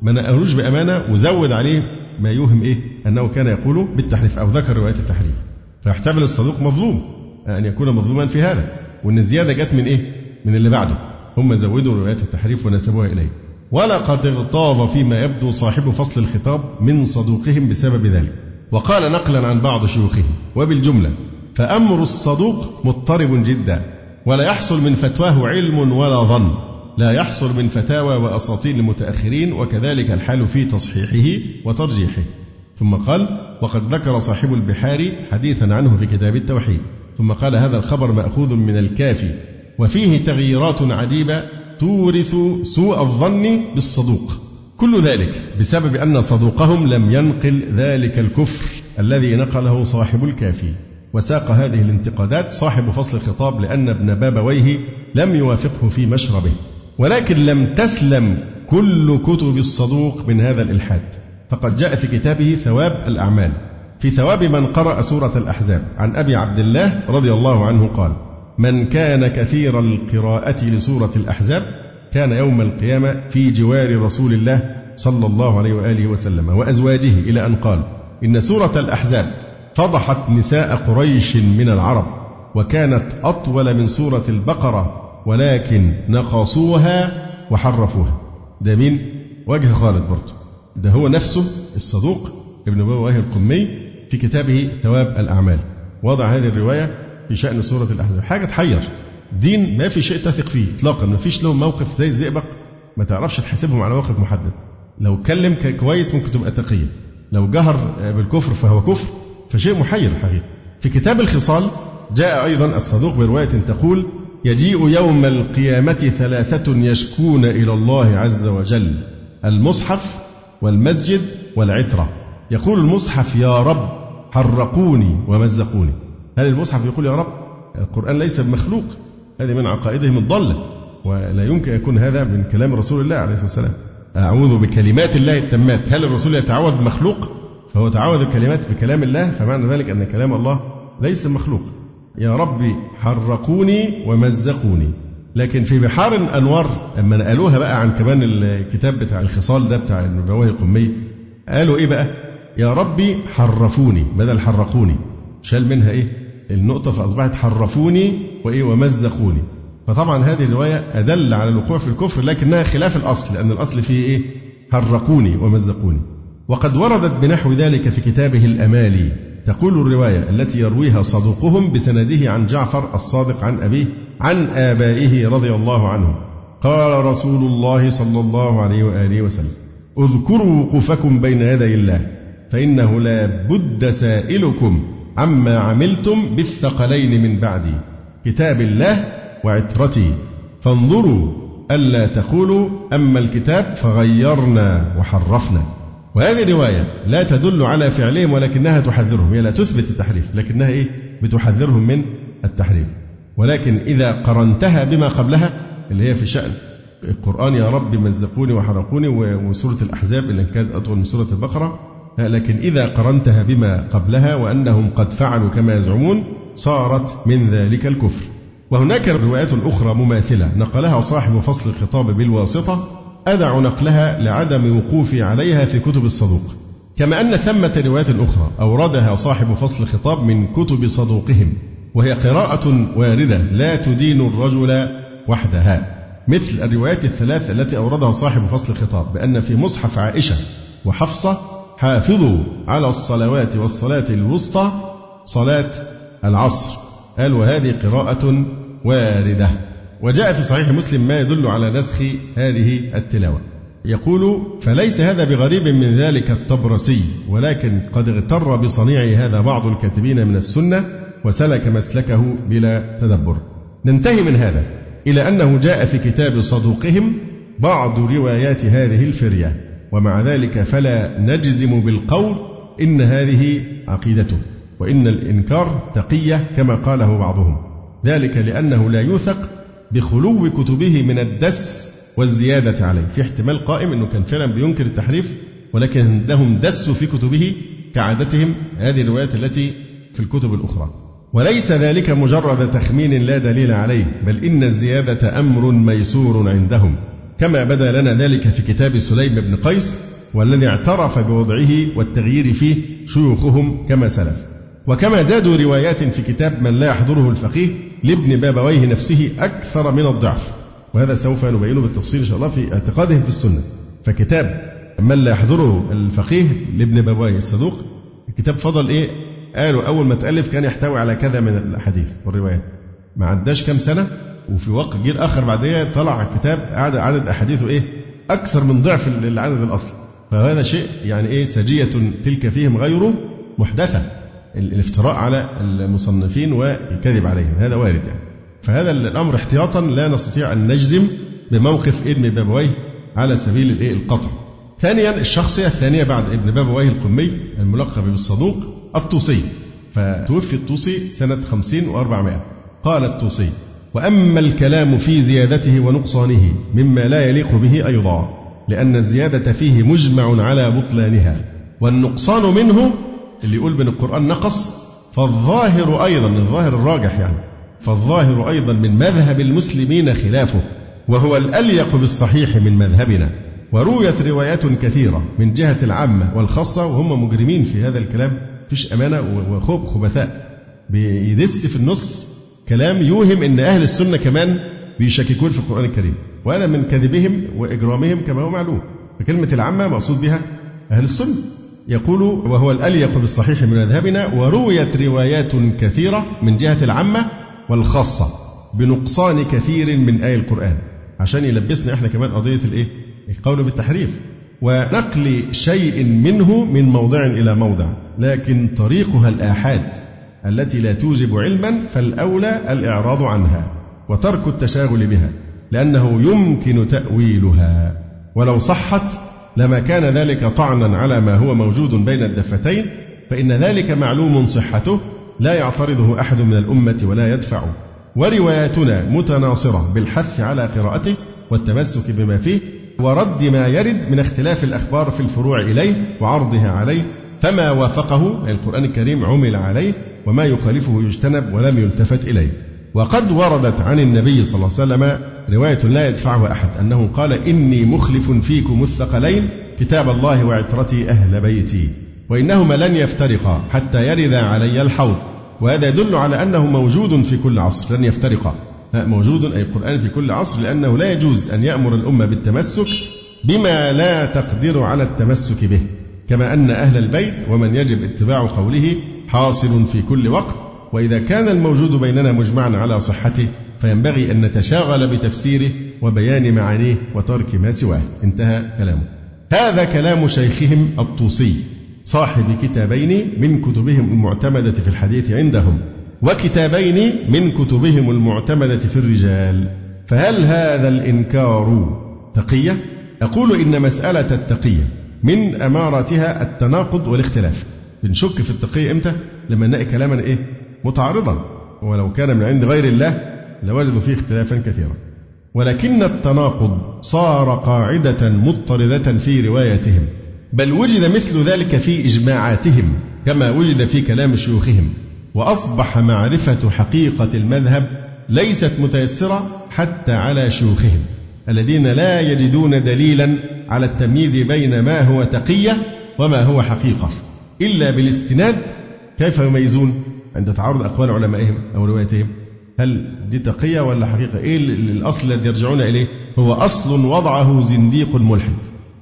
ما نقلوش بأمانة وزود عليه ما يوهم إيه؟ أنه كان يقول بالتحريف أو ذكر رواية التحريف. فيحتمل الصدوق مظلوم أن يكون مظلوما في هذا. وأن الزيادة جت من إيه؟ من اللي بعده. هم زودوا روايات التحريف ونسبوها إليه. ولقد اغتاظ فيما يبدو صاحب فصل الخطاب من صدوقهم بسبب ذلك. وقال نقلا عن بعض شيوخه وبالجملة فأمر الصدوق مضطرب جدا. ولا يحصل من فتواه علم ولا ظن. لا يحصل من فتاوى وأساطير المتأخرين. وكذلك الحال في تصحيحه وترجيحه. ثم قال وقد ذكر صاحب البحار حديثا عنه في كتاب التوحيد. ثم قال هذا الخبر مأخوذ من الكافي وفيه تغييرات عجيبة تورث سوء الظن بالصدوق. كل ذلك بسبب أن صدوقهم لم ينقل ذلك الكفر الذي نقله صاحب الكافي وساق هذه الانتقادات صاحب فصل الخطاب لأن ابن بابويه لم يوافقه في مشربه. ولكن لم تسلم كل كتب الصدوق من هذا الإلحاد. فقد جاء في كتابه ثواب الأعمال. في ثواب من قرأ سورة الأحزاب. عن أبي عبد الله رضي الله عنه قال من كان كثير القراءة لسورة الأحزاب كان يوم القيامة في جوار رسول الله صلى الله عليه وآله وسلم وأزواجه إلى أن قال إن سورة الأحزاب فضحت نساء قريش من العرب وكانت أطول من سورة البقرة ولكن نقصوها وحرفوها. ده مين؟ وجه خالد برضه ده هو نفسه الصدوق ابن بواه القمي في كتابه ثواب الأعمال. وضع هذه الرواية في شأن سورة الأحزاب. حاجة تحير. دين ما في شيء تثق فيه إطلاقا. ما فيش له موقف زي الزئبق. ما تعرفش تحاسبهم على موقف محدد. لو كلم كويس ممكن تبقى تقية. لو جهر بالكفر فهو كفر. فشيء محير الحقيقة في كتاب الخصال جاء أيضا الصدوق برواية تقول يجيء يوم القيامة ثلاثة يشكون إلى الله عز وجل المصحف والمسجد والعترة. يقول المصحف يا رب حرقوني ومزقوني. هل المصحف يقول يا رب القرآن ليس بمخلوق؟ هذه من عقائدهم الضالة ولا يمكن يكون هذا من كلام رسول الله عليه الصلاة والسلام. أعوذ بكلمات الله التامات. هل الرسول يتعوذ بمخلوق؟ فهو تعوذ الكلمات بكلام الله فمعنى ذلك أن كلام الله ليس مخلوق. يا ربي حرقوني ومزقوني. لكن في بحار الأنوار لما نقلوها بقى عن كمان الكتاب بتاع الخصال ده بتاع النبوي القمي قالوا إيه بقى؟ يا ربي حرفوني بدل حرقوني. شال منها إيه؟ النقطة فأصبحت حرفوني وإيه؟ ومزقوني. فطبعا هذه الرواية أدل على الوقوع في الكفر لكنها خلاف الأصل لأن الأصل فيه إيه؟ حرقوني ومزقوني. وقد وردت بنحو ذلك في كتابه الأمالي. تقول الرواية التي يرويها صدوقهم بسنده عن جعفر الصادق عن أبيه عن آبائه رضي الله عنهم قال رسول الله صلى الله عليه وآله وسلم اذكروا وقوفكم بين يدي الله. فإنه لا بد سائلكم عما عملتم بالثقلين من بعدي كتاب الله وعترتي فانظروا ألا تقولوا أما الكتاب فغيرنا وحرفنا. وهذه رواية لا تدل على فعلهم ولكنها تحذرهم. هي لا تثبت التحريف لكنها إيه؟ بتحذرهم من التحريف. ولكن إذا قرنتها بما قبلها اللي هي في شأن القرآن يا رب مزقوني وحرقوني وسورة الأحزاب اللي كانت أطول من سورة البقرة لكن إذا قرنتها بما قبلها وأنهم قد فعلوا كما يزعمون صارت من ذلك الكفر. وهناك روايات أخرى مماثلة نقلها صاحب فصل الخطاب بالواسطة أدع نقلها لعدم وقوفي عليها في كتب الصدوق. كما أن ثمة روايات أخرى أوردها صاحب فصل الخطاب من كتب صدوقهم وهي قراءة واردة لا تدين الرجل وحدها. مثل الروايات الثلاث التي أوردها صاحب فصل الخطاب بأن في مصحف عائشة وحفصة حافظوا على الصلوات والصلاة الوسطى صلاة العصر. قال وهذه قراءة واردة. وجاء في صحيح مسلم ما يدل على نسخ هذه التلاوة. يقول فليس هذا بغريب من ذلك الطبرسي ولكن قد اغتر بصنيع هذا بعض الكاتبين من السنة وسلك مسلكه بلا تدبر. ننتهي من هذا إلى أنه جاء في كتاب صدوقهم بعض روايات هذه الفرية. ومع ذلك فلا نجزم بالقول إن هذه عقيدته وإن الإنكار تقية كما قاله بعضهم. ذلك لأنه لا يوثق بخلو كتبه من الدس والزيادة عليه. في احتمال قائم أنه كان فعلا بينكر التحريف ولكن عندهم دسوا في كتبه كعادتهم. هذه الروايات التي في الكتب الأخرى. وليس ذلك مجرد تخمين لا دليل عليه بل إن الزيادة أمر ميسور عندهم. كما بدا لنا ذلك في كتاب سليم بن قيس والذي اعترف بوضعه والتغيير فيه شيوخهم كما سلف. وكما زادوا روايات في كتاب من لا يحضره الفقيه لابن بابويه نفسه أكثر من الضعف. وهذا سوف نبينه بالتفصيل إن شاء الله في اعتقادهم في السنة. فكتاب من لا يحضره الفقيه لابن بابويه الصدوق الكتاب فضل إيه؟ قالوا أول ما تألف كان يحتوي على كذا من الأحاديث والروايات. ما عداش كام سنة؟ وفي وقت جيل آخر بعدها طلع كتاب عدد, عدد أحاديثه إيه أكثر من ضعف العدد الأصلي. فهذا شيء يعني إيه سجية تلك فيهم غير محدثة الافتراء على المصنفين والكذب عليهم. هذا وارد يعني. فهذا الأمر احتياطا لا نستطيع أن نجزم بموقف ابن بابويه على سبيل الايه القطع. ثانيا الشخصية الثانية بعد ابن بابويه القمي الملقب بالصدوق الطوسي. فتوفي الطوسي سنة خمسين وأربعمائة. قال الطوسي وأما الكلام في زيادته ونقصانه مما لا يليق به أيضا لأن الزيادة فيه مجمع على بطلانها والنقصان منه اللي يقول بين القرآن نقص فالظاهر أيضا الظاهر الراجح يعني فالظاهر أيضا من مذهب المسلمين خلافه وهو الأليق بالصحيح من مذهبنا ورويت روايات كثيرة من جهة العامة والخاصة وهم مجرمين في هذا الكلام فيش أمانة وخب خبثاء بيدس في النص كلام يوهم أن أهل السنة كمان بيشككون في القرآن الكريم وهذا من كذبهم وإجرامهم كما هو معلوم فكلمة العامة مقصود بها أهل السنة. يقول وهو الأليق بالصحيح من مذهبنا ورويت روايات كثيرة من جهة العامة والخاصة بنقصان كثير من آي القرآن. عشان يلبسنا إحنا كمان قضية الإيه؟ القول بالتحريف. ونقل شيء منه من موضع إلى موضع لكن طريقها الآحاد التي لا توجب علما فالأولى الإعراض عنها وترك التشاغل بها لأنه يمكن تأويلها. ولو صحت لما كان ذلك طعنا على ما هو موجود بين الدفتين فإن ذلك معلوم صحته لا يعترضه أحد من الأمة ولا يدفع ورواياتنا متناصرة بالحث على قراءته والتمسك بما فيه ورد ما يرد من اختلاف الأخبار في الفروع إليه وعرضها عليه فما وافقه القرآن الكريم عمل عليه وما يخالفه يجتنب ولم يلتفت إليه. وقد وردت عن النبي صلى الله عليه وسلم رواية لا يدفعها أحد أنه قال إني مخلف فيكم الثقلين كتاب الله وعترتي أهل بيتي وإنهما لن يفترقا حتى يرد علي الحوض. وهذا يدل على أنه موجود في كل عصر لن يفترقا. موجود أي القرآن في كل عصر لأنه لا يجوز أن يأمر الأمة بالتمسك بما لا تقدر على التمسك به كما أن أهل البيت ومن يجب اتباع قوله حاصل في كل وقت وإذا كان الموجود بيننا مجمعا على صحته فينبغي أن نتشاغل بتفسيره وبيان معانيه وترك ما سواه. انتهى كلامه. هذا كلام شيخهم الطوسي صاحب كتابين من كتبهم المعتمدة في الحديث عندهم وكتابين من كتبهم المعتمدة في الرجال. فهل هذا الإنكار تقية؟ أقول إن مسألة التقية من أماراتها التناقض والاختلاف. بنشك في التقية إمتى؟ لما نلاقي كلاما إيه؟ متعارضا. ولو كان من عند غير الله لوجدوا فيه اختلافا كثيرا. ولكن التناقض صار قاعدة مضطردة في روايتهم بل وجد مثل ذلك في إجماعاتهم كما وجد في كلام شيوخهم. وأصبح معرفة حقيقة المذهب ليست متيسرة حتى على شيوخهم الذين لا يجدون دليلا على التمييز بين ما هو تقية وما هو حقيقة. إلا بالاستناد كيف يميزون؟ عند تعارض أقوال علمائهم أو روايتهم هل دي تقية ولا حقيقة؟ إيه الأصل الذي يرجعون إليه؟ هو أصل وضعه زنديق ملحد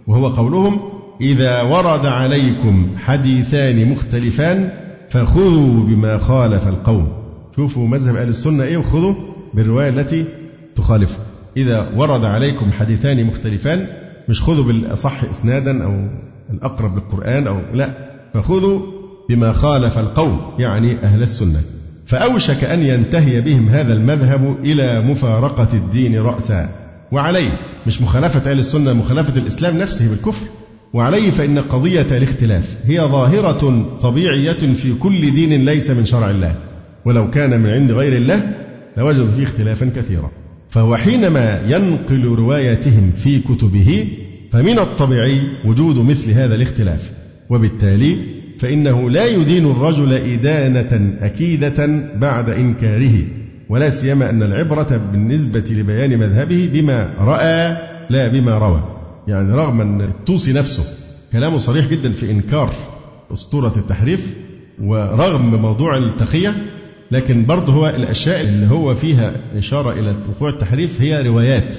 وهو قولهم إذا ورد عليكم حديثان مختلفان فخذوا بما خالف القوم. شوفوا مذهب أهل السنة إيه وخذوا بالرواية التي تخالفه. إذا ورد عليكم حديثان مختلفان مش خذوا بالأصح إسنادا أو الأقرب للقرآن أو لا. فخذوا بما خالف القوم يعني أهل السنة. فأوشك أن ينتهي بهم هذا المذهب إلى مفارقة الدين رأسا. وعليه مش مخالفة أهل السنة مخالفة الإسلام نفسه بالكفر. وعليه فإن قضية الاختلاف هي ظاهرة طبيعية في كل دين ليس من شرع الله. ولو كان من عند غير الله لوجدوا فيه اختلافا كثيرا. فهو حينما ينقل رواياتهم في كتبه فمن الطبيعي وجود مثل هذا الاختلاف. وبالتالي فإنه لا يدين الرجل إدانة أكيدة بعد إنكاره ولا سيما أن العبرة بالنسبة لبيان مذهبه بما رأى لا بما روى. يعني رغم أن الطوسي نفسه كلامه صريح جدا في إنكار أسطورة التحريف ورغم موضوع التقية لكن برضه هو الأشياء اللي هو فيها إشارة إلى وقوع التحريف هي روايات.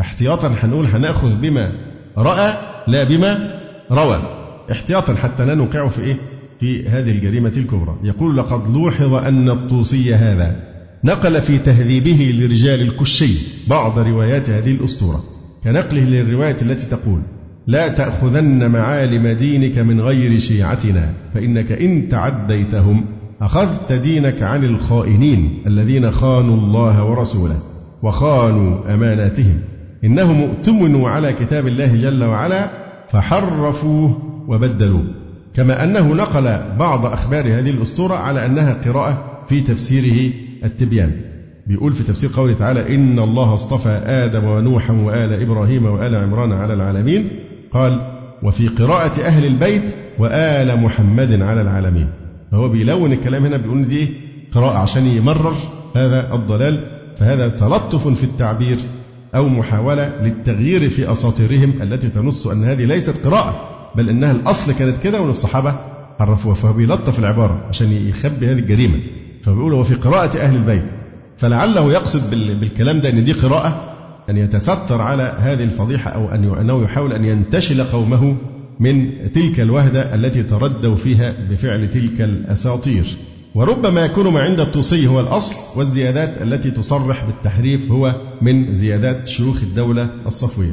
احتياطا هنقول هنأخذ بما رأى لا بما روى. احتياطا حتى لا نوقعه في إيه؟ في هذه الجريمة الكبرى. يقول لقد لوحظ أن الطوسي هذا نقل في تهذيبه لرجال الكشي بعض روايات هذه الأسطورة. كنقله للرواية التي تقول لا تأخذن معالم دينك من غير شيعتنا فإنك إن تعديتهم أخذت دينك عن الخائنين الذين خانوا الله ورسوله وخانوا أماناتهم. إنهم اؤتمنوا على كتاب الله جل وعلا فحرفوه وبدلوه كما أنه نقل بعض أخبار هذه الأسطورة على أنها قراءة في تفسيره التبيان. بيقول في تفسير قوله تعالى إن الله اصطفى آدم ونوحا وآل إبراهيم وآل عمران على العالمين. قال وفي قراءة أهل البيت وآل محمد على العالمين. فهو بيلون الكلام هنا بيقول دي قراءة عشان يمرر هذا الضلال. فهذا تلطف في التعبير أو محاولة للتغيير في أساطيرهم التي تنص أن هذه ليست قراءة. بل إنها الأصل كانت كده وأن الصحابة عرفوها. فهو بيلطف العبارة عشان يخبي هذه الجريمة. فبيقول وفي قراءة أهل البيت فلعله يقصد بالكلام ده أن دي قراءة أن يتستر على هذه الفضيحة أو أنه يحاول أن ينتشل قومه من تلك الوهدة التي تردوا فيها بفعل تلك الأساطير. وربما يكون ما عند الطوسي هو الأصل والزيادات التي تصرح بالتحريف هو من زيادات شيوخ الدولة الصفوية.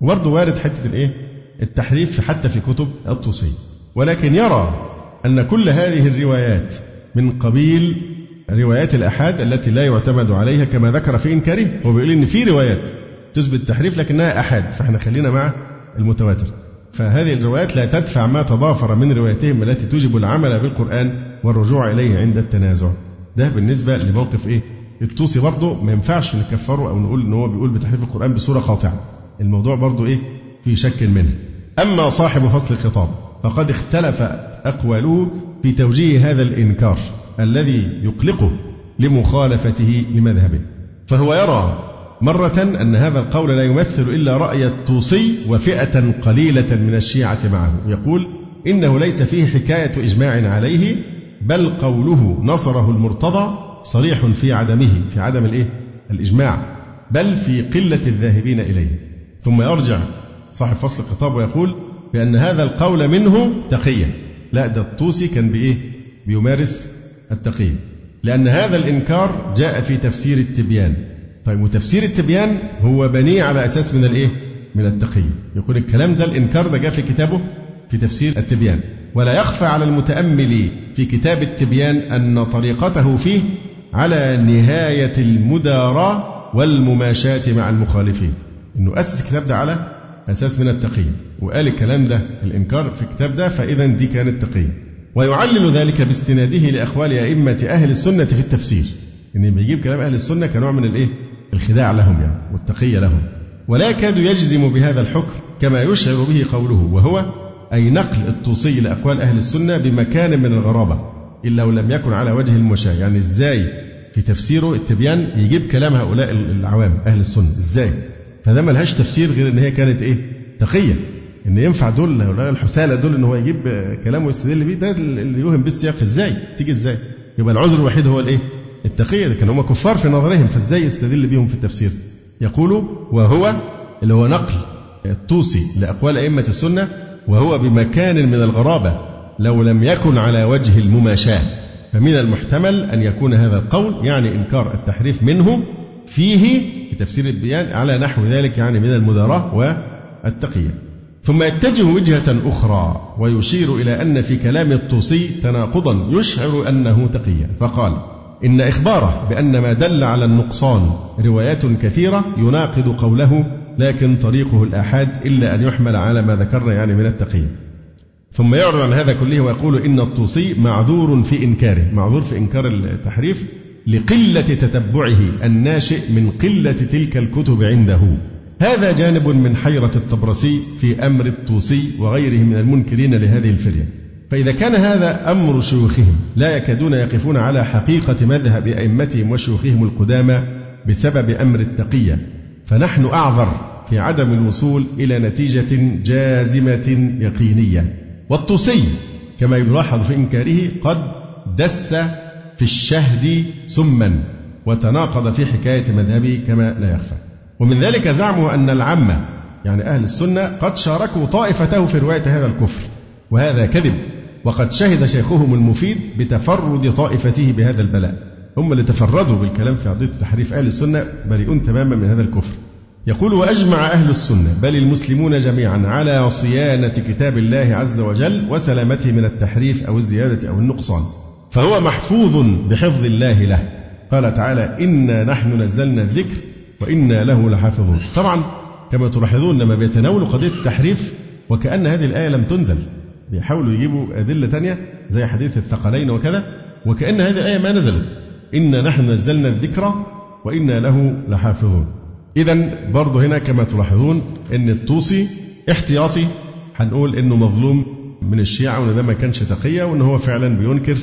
وبرضه وارد حتة الإيه؟ التحريف حتى في كتب الطوسي ولكن يرى أن كل هذه الروايات من قبيل روايات الأحاد التي لا يعتمد عليها كما ذكر في إنكاره هو بيقول إن في روايات تثبت التحريف لكنها أحاد فإحنا خلينا مع المتواتر. فهذه الروايات لا تدفع ما تضافر من روايتهم التي توجب العمل بالقرآن والرجوع إليه عند التنازع. ده بالنسبة لموقف إيه؟ الطوسي برضه ما ينفعش نكفره أو نقول إن هو بيقول بتحريف القرآن بصورة قاطعة الموضوع برضه إيه؟ في شك منه. أما صاحب فصل الخطاب فقد اختلفت أقواله في توجيه هذا الإنكار الذي يقلقه لمخالفته لمذهبه. فهو يرى مرة أن هذا القول لا يمثل إلا رأي الطوسي وفئة قليلة من الشيعة معه. يقول إنه ليس فيه حكاية إجماع عليه بل قوله نصره المرتضى صريح في عدمه في عدم الإيه؟ الإجماع بل في قلة الذاهبين إليه. ثم يرجع صاحب فصل الخطاب ويقول بأن هذا القول منه تقية. لا ده الطوسي كان بإيه؟ بيمارس التقية. لأن هذا الإنكار جاء في تفسير التبيان. طيب وتفسير التبيان هو بني على أساس من الإيه؟ من التقية. يقول الكلام ده الإنكار ده جاء في كتابه في تفسير التبيان. ولا يخفى على المتأمل في كتاب التبيان أن طريقته فيه على نهاية المداراة والمماشاة مع المخالفين. إنه أسس الكتاب ده على أساس من التقيه وقال الكلام ده الإنكار في الكتاب ده فاذا دي كانت تقيه ويعلل ذلك باستناده لاقوال أئمة أهل السنة في التفسير. إن بيجيب كلام أهل السنة كنوع من الإيه؟ الخداع لهم يعني والتقية لهم. ولا يكاد يجزم بهذا الحكم كما يشعر به قوله وهو أي نقل الطوسي لأقوال أهل السنة بمكان من الغرابة إلا ولم يكن على وجه المشاة يعني إزاي في تفسيره التبيان يجيب كلام هؤلاء العوام أهل السنة؟ إزاي؟ فده ملهاش تفسير غير إن هي كانت إيه؟ تقية إن ينفع دول الحسالة دول إن هو يجيب كلام ويستدل بيه ده اللي يوهم بالسياق إزاي؟ تيجي إزاي؟ يبقى العذر الوحيد هو الإيه؟ التقية ده كانوا هم كفار في نظرهم فإزاي يستدل بيهم في التفسير؟ يقول وهو اللي هو نقل الطوسي لأقوال أئمة السنة وهو بمكان من الغرابة لو لم يكن على وجه المماشاة فمن المحتمل أن يكون هذا القول يعني إنكار التحريف منه فيه في تفسير البيان على نحو ذلك يعني من المداراة والتقية. ثم يتجه وجهة أخرى ويشير إلى أن في كلام الطوسي تناقضا يشعر أنه تقية. فقال إن إخباره بأن ما دل على النقصان روايات كثيرة يناقض قوله لكن طريقه الآحاد إلا أن يحمل على ما ذكرنا يعني من التقية. ثم يعرض عن هذا كله ويقول إن الطوسي معذور في إنكاره. معذور في إنكار التحريف لقلة تتبعه الناشئ من قلة تلك الكتب عنده. هذا جانب من حيرة الطبرسي في أمر الطوسي وغيره من المنكرين لهذه الفرية. فإذا كان هذا أمر شيوخهم لا يكادون يقفون على حقيقة مذهب أئمتهم وشيوخهم القدامى بسبب أمر التقية. فنحن أعذر في عدم الوصول إلى نتيجة جازمة يقينية. والطوسي كما يلاحظ في إنكاره قد دس في الشهد سما وتناقض في حكاية مذهبه كما لا يخفى. ومن ذلك زعموا أن العامة يعني أهل السنة قد شاركوا طائفته في رواية هذا الكفر وهذا كذب. وقد شهد شيخهم المفيد بتفرد طائفته بهذا البلاء. هم اللي تفردوا بالكلام في قضية تحريف أهل السنة بريئون تماما من هذا الكفر. يقول وأجمع أهل السنة بل المسلمون جميعا على صيانة كتاب الله عز وجل وسلامته من التحريف أو الزيادة أو النقصان. فهو محفوظ بحفظ الله له. قال تعالى إنا نحن نزلنا الذكر وإنا له لحافظون. طبعا كما تلاحظون لما بيتناولوا قضية التحريف وكأن هذه الآية لم تنزل. بيحاولوا يجيبوا أدلة تانية زي حديث الثقلين وكذا وكأن هذه الآية ما نزلت. إنا نحن نزلنا الذكر وإنا له لحافظون. إذا برضه هنا كما تلاحظون أن الطوسي احتياطي هنقول أنه مظلوم من الشيعة وأن ده ما كانش تقية وأن هو فعلا بينكر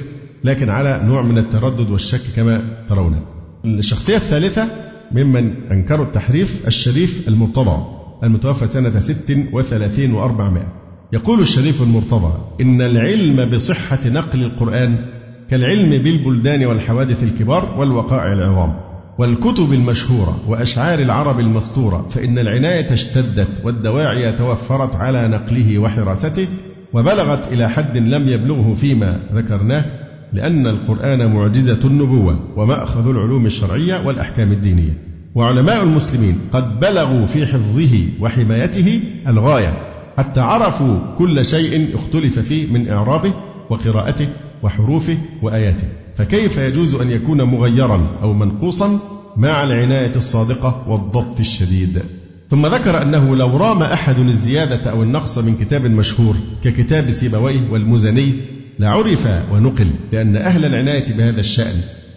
لكن على نوع من التردد والشك كما ترون. الشخصية الثالثة ممن أنكروا التحريف الشريف المرتضى المتوفى سنة ست وثلاثين وأربعمائة. يقول الشريف المرتضى إن العلم بصحة نقل القرآن كالعلم بالبلدان والحوادث الكبار والوقائع العظام والكتب المشهورة وأشعار العرب المسطورة فإن العناية اشتدت والدواعي توفرت على نقله وحراسته وبلغت إلى حد لم يبلغه فيما ذكرناه لأن القرآن معجزة النبوة ومأخذ العلوم الشرعية والأحكام الدينية. وعلماء المسلمين قد بلغوا في حفظه وحمايته الغاية حتى عرفوا كل شيء اختلف فيه من إعرابه وقراءته وحروفه وآياته. فكيف يجوز أن يكون مغيرا أو منقوصا مع العناية الصادقة والضبط الشديد؟ ثم ذكر أنه لو رام أحد الزيادة أو النقص من كتاب مشهور ككتاب سيبويه والمزني لعرف ونقل لأن أهل العناية بهذا الشأن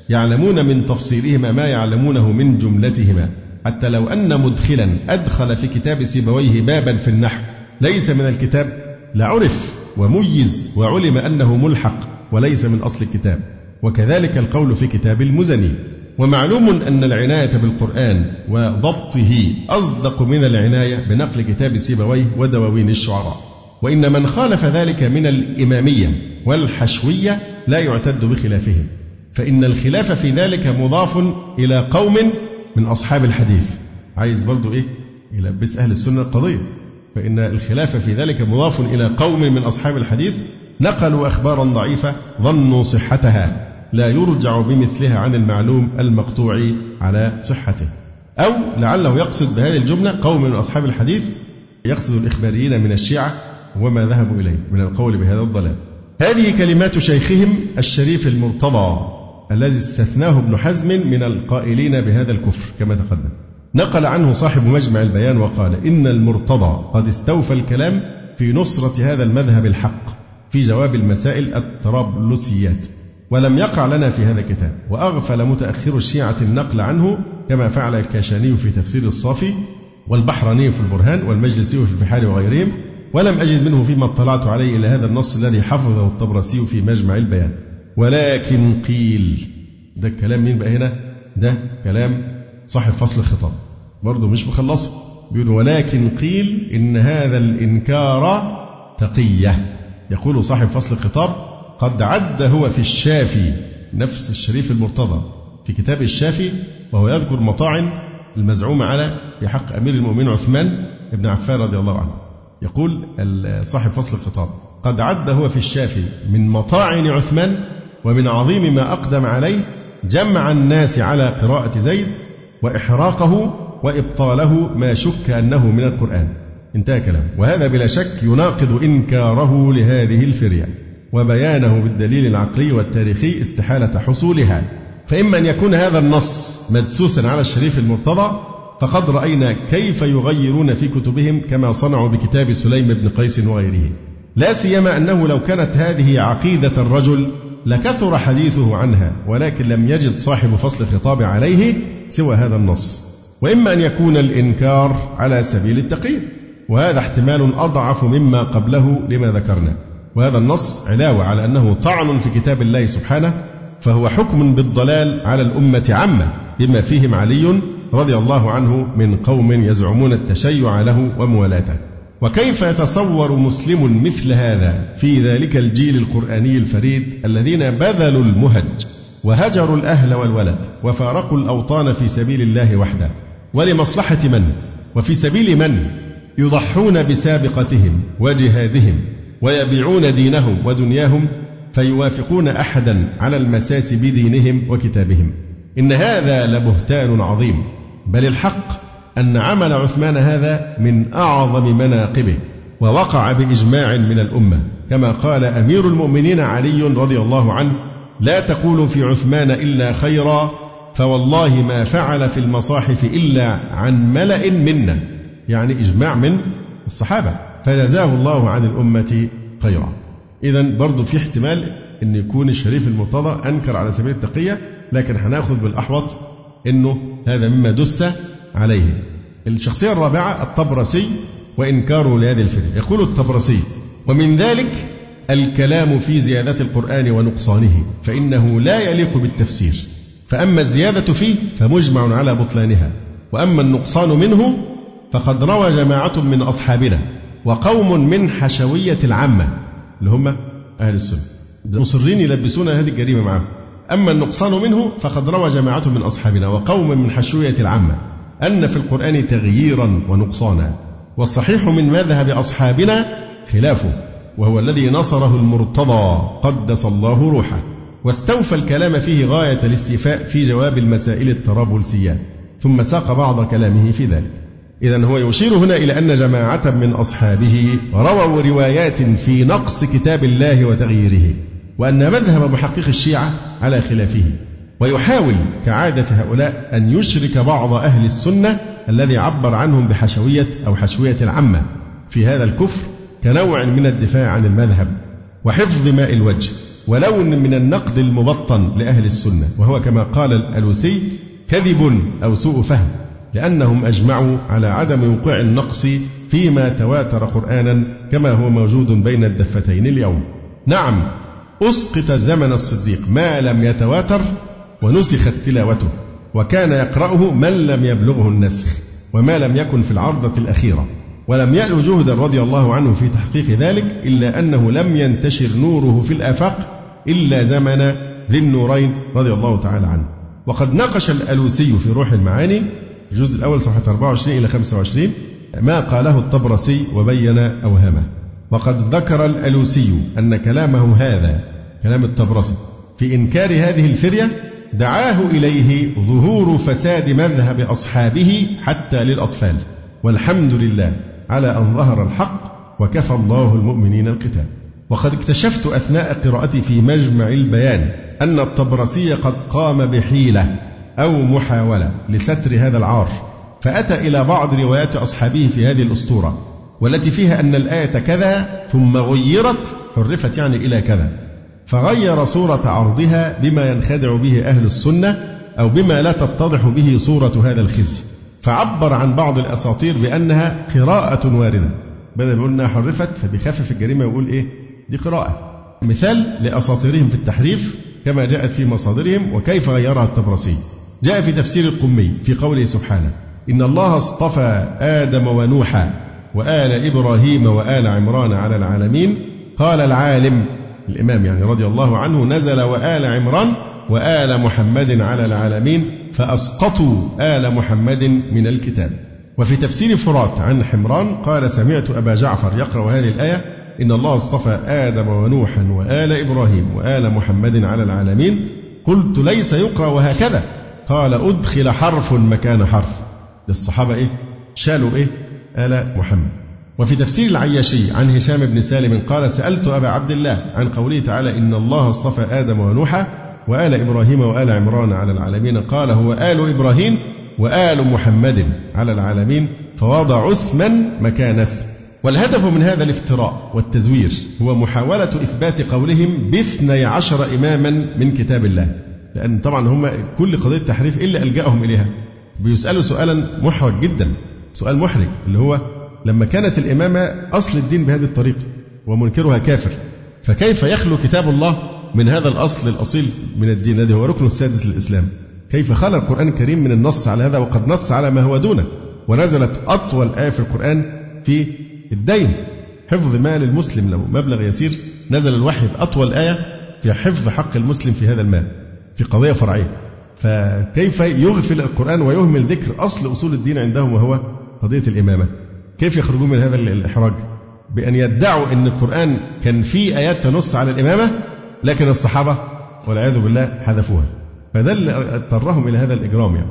يعلمون من تفصيلهما ما يعلمونه من جملتهما. حتى لو أن مدخلا أدخل في كتاب سيبويه بابا في النحو ليس من الكتاب لعرف وميز وعلم أنه ملحق وليس من أصل الكتاب. وكذلك القول في كتاب المزني ومعلوم أن العناية بالقرآن وضبطه أصدق من العناية بنقل كتاب سيبويه ودواوين الشعراء. وإن من خالف ذلك من الإمامية والحشوية لا يعتد بخلافهم فإن الخلاف في ذلك مضاف إلى قوم من أصحاب الحديث. عايز برضو إيه؟ يلبس أهل السنة القضية. فإن الخلاف في ذلك مضاف إلى قوم من أصحاب الحديث نقلوا أخبارا ضعيفة ظنوا صحتها لا يرجع بمثلها عن المعلوم المقطوع على صحته. أو لعله يقصد بهذه الجملة قوم من أصحاب الحديث يقصد الإخباريين من الشيعة وما ذهبوا إليه من القول بهذا الضلال. هذه كلمات شيخهم الشريف المرتضى الذي استثناه ابن حزم من القائلين بهذا الكفر كما تقدم. نقل عنه صاحب مجمع البيان وقال إن المرتضى قد استوفى الكلام في نصرة هذا المذهب الحق في جواب المسائل الطرابلسيات ولم يقع لنا في هذا الكتاب وأغفل متأخر الشيعة النقل عنه كما فعل الكاشاني في تفسير الصافي والبحراني في البرهان والمجلسي في البحار وغيرهم ولم أجد منه فيما اطلعت عليه إلى هذا النص الذي حفظه الطبرسي في مجمع البيان. ولكن قيل ده الكلام مين بقى هنا؟ ده كلام صاحب فصل الخطاب. برضه مش مخلصه. بيقول ولكن قيل إن هذا الإنكار تقية. يقول صاحب فصل الخطاب قد عد هو في الشافي نفس الشريف المرتضى في كتاب الشافي وهو يذكر مطاعن المزعومة على في حق أمير المؤمنين عثمان بن عفان رضي الله عنه. يقول صاحب فصل الخطاب قد عد هو في الشافي من مطاعن عثمان ومن عظيم ما أقدم عليه جمع الناس على قراءة زيد وإحراقه وإبطاله ما شك أنه من القرآن. انتهى كلام. وهذا بلا شك يناقض إنكاره لهذه الفرية وبيانه بالدليل العقلي والتاريخي استحالة حصولها. فإما أن يكون هذا النص مدسوسا على الشريف المرتضى فقد رأينا كيف يغيرون في كتبهم كما صنعوا بكتاب سليم بن قيس وغيره. لا سيما أنه لو كانت هذه عقيدة الرجل لكثر حديثه عنها ولكن لم يجد صاحب فصل الخطاب عليه سوى هذا النص. وإما أن يكون الإنكار على سبيل التقييد وهذا احتمال أضعف مما قبله لما ذكرنا. وهذا النص علاوة على أنه طعن في كتاب الله سبحانه فهو حكم بالضلال على الأمة عامة بما فيهم علي رضي الله عنه من قوم يزعمون التشيع له وموالاته. وكيف يتصور مسلم مثل هذا في ذلك الجيل القرآني الفريد الذين بذلوا المهج وهجروا الأهل والولد وفارقوا الأوطان في سبيل الله وحده؟ ولمصلحة من؟ وفي سبيل من يضحون بسابقتهم وجهادهم ويبيعون دينهم ودنياهم فيوافقون أحدا على المساس بدينهم وكتابهم؟ إن هذا لبهتان عظيم. بل الحق أن عمل عثمان هذا من أعظم مناقبه ووقع بإجماع من الأمة. كما قال أمير المؤمنين علي رضي الله عنه لا تقولوا في عثمان إلا خيرا فوالله ما فعل في المصاحف إلا عن ملأ منا. يعني إجماع من الصحابة. فجزاه الله عن الأمة خيرا. إذا برضو في احتمال أن يكون الشريف المرتضى أنكر على سبيل التقية لكن هنأخذ بالأحوط أنه هذا مما دس عليه. الشخصية الرابعة الطبرسي وإنكاره لهذه الفرقة يقول الطبرسي ومن ذلك الكلام في زيادة القرآن ونقصانه فإنه لا يليق بالتفسير. فأما الزيادة فيه فمجمع على بطلانها. وأما النقصان منه فقد روى جماعة من أصحابنا وقوم من حشوية العامة اللي هم أهل السنة. مصرين يلبسون هذه الجريمة معهم أما النقصان منه فقد روى جماعة من أصحابنا وقوم من حشوية العامة أن في القرآن تغييرا ونقصانا والصحيح من مذهب أصحابنا خلافه وهو الذي نصره المرتضى قدس الله روحه واستوفى الكلام فيه غاية الاستيفاء في جواب المسائل الترابلسيات ثم ساق بعض كلامه في ذلك. إذا هو يشير هنا إلى أن جماعة من أصحابه رووا روايات في نقص كتاب الله وتغييره. وأن مذهب محقق الشيعة على خلافه ويحاول كعادة هؤلاء أن يشرك بعض أهل السنة الذي عبر عنهم بحشوية أو حشوية العامة في هذا الكفر كنوع من الدفاع عن المذهب وحفظ ماء الوجه ولون من النقد المبطن لأهل السنة وهو كما قال الألوسي كذب أو سوء فهم لأنهم أجمعوا على عدم وقوع النقص فيما تواتر قرآنا كما هو موجود بين الدفتين اليوم. نعم أسقط زمن الصديق ما لم يتواتر ونسخت تلاوته وكان يقرأه من لم يبلغه النسخ وما لم يكن في العرضة الأخيرة. ولم يأل جهدا رضي الله عنه في تحقيق ذلك إلا أنه لم ينتشر نوره في الآفاق إلا زمن ذي النورين رضي الله تعالى عنه. وقد ناقش الألوسي في روح المعاني الجزء الأول صفحة 24 إلى 25 ما قاله الطبرسي وبين أوهامه. وقد ذكر الألوسي أن كلامه هذا كلام الطبرسي في إنكار هذه الفرية دعاه إليه ظهور فساد مذهب أصحابه حتى للأطفال. والحمد لله على أن ظهر الحق وكفى الله المؤمنين القتال. وقد اكتشفت أثناء قراءتي في مجمع البيان أن الطبرسي قد قام بحيلة أو محاولة لستر هذا العار فأتى إلى بعض روايات أصحابه في هذه الأسطورة. والتي فيها أن الآية كذا ثم غيرت حرفت يعني إلى كذا. فغير صورة عرضها بما ينخدع به أهل السنة أو بما لا تتضح به صورة هذا الخزي. فعبر عن بعض الأساطير بأنها قراءة واردة. بدل ما إنها حرفت فبيخفف الجريمة ويقول إيه؟ دي قراءة. مثال لأساطيرهم في التحريف كما جاءت في مصادرهم وكيف غيرها الطبرسي جاء في تفسير القمي في قوله سبحانه إن الله اصطفى آدم ونوحا وآل إبراهيم وآل عمران على العالمين. قال العالم الإمام يعني رضي الله عنه نزل وآل عمران وآل محمد على العالمين فأسقطوا آل محمد من الكتاب. وفي تفسير فرات عن حمران قال سمعت أبا جعفر يقرأ هذه الآية إن الله اصطفى آدم ونوحا وآل إبراهيم وآل محمد على العالمين. قلت ليس يقرأ وهكذا. قال أدخل حرف مكان حرف. للصحابة إيه؟ شالوا إيه؟ آل محمد. وفي تفسير العياشي عن هشام بن سالم قال سألت أبا عبد الله عن قوله تعالى إن الله اصطفى آدم ونوحا وآل إبراهيم وآل عمران على العالمين. قال هو آل إبراهيم وآل محمد على العالمين فوضع اسما مكان اسم. والهدف من هذا الافتراء والتزوير هو محاولة إثبات قولهم باثني عشر إماما من كتاب الله. لأن طبعا هم كل قضية تحريف اللي ألجأهم إليها. بيسألوا سؤالا محرج جدا. سؤال محرج اللي هو لما كانت الإمامة أصل الدين بهذه الطريقة ومنكرها كافر فكيف يخلو كتاب الله من هذا الأصل الأصيل من الدين الذي هو ركن السادس للإسلام؟ كيف خلى القرآن الكريم من النص على هذا وقد نص على ما هو دونه؟ ونزلت أطول آية في القرآن في الدين. حفظ مال المسلم له مبلغ يسير نزل الوحي بأطول آية في حفظ حق المسلم في هذا المال في قضية فرعية. فكيف يغفل القرآن ويهمل ذكر أصل أصول الدين عندهم وهو قضية الإمامة. كيف يخرجون من هذا الإحراج؟ بأن يدعوا أن القرآن كان فيه آيات تنص على الإمامة لكن الصحابة والعياذ بالله حذفوها. فده اللي اضطرهم إلى هذا الإجرام يعني.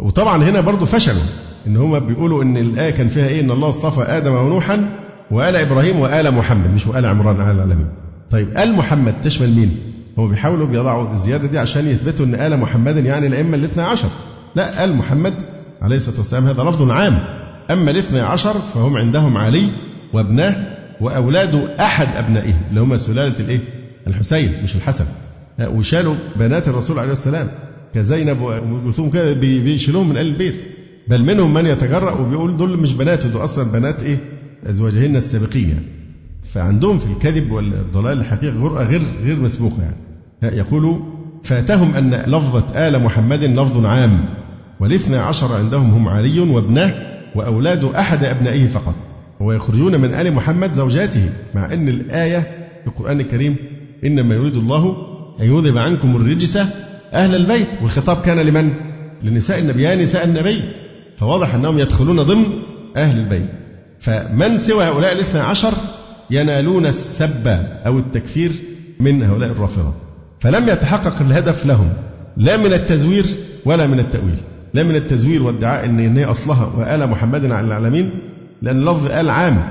وطبعا هنا برضو فشلوا إن هم بيقولوا إن الآية كان فيها إيه؟ إن الله اصطفى آدم ونوحا وآل إبراهيم وآل محمد مش وآل عمران على العالمين. طيب آل محمد تشمل مين؟ هم بيحاولوا بيضعوا الزيادة دي عشان يثبتوا إن آل محمد يعني الأئمة الاثنى عشر. لا آل محمد عليه الصلاة والسلام هذا لفظ عام. أما الاثنى عشر فهم عندهم علي وابناه وأولاد أحد أبنائه اللي هم سلالة الإيه؟ الحسين مش الحسن. وشالوا بنات الرسول عليه السلام كزينب وام كلثوم كده بيشيلوهم من ال البيت. بل منهم من يتجرأ وبيقول دول مش بناته دول أصلا بنات إيه؟ أزواجهن السابقين يعني. فعندهم في الكذب والضلال الحقيقة جرأة غير غير مسبوقة يعني. يقول فاتهم أن لفظة آل محمد لفظ عام. والاثنى عشر عندهم هم علي وابنه وأولاد أحد أبنائه فقط ويخرجون من آل محمد زوجاته مع أن الآية في القرآن الكريم إنما يريد الله أن يذهب عنكم الرجس أهل البيت. والخطاب كان لمن؟ لنساء النبي يا نساء النبي. فواضح أنهم يدخلون ضمن أهل البيت. فمن سوى هؤلاء الاثنى عشر ينالون السب أو التكفير من هؤلاء الرافضة. فلم يتحقق الهدف لهم لا من التزوير ولا من التأويل. لا من التزوير وادعاء إن هي أصلها وآل محمد على العالمين لأن لفظ آل عام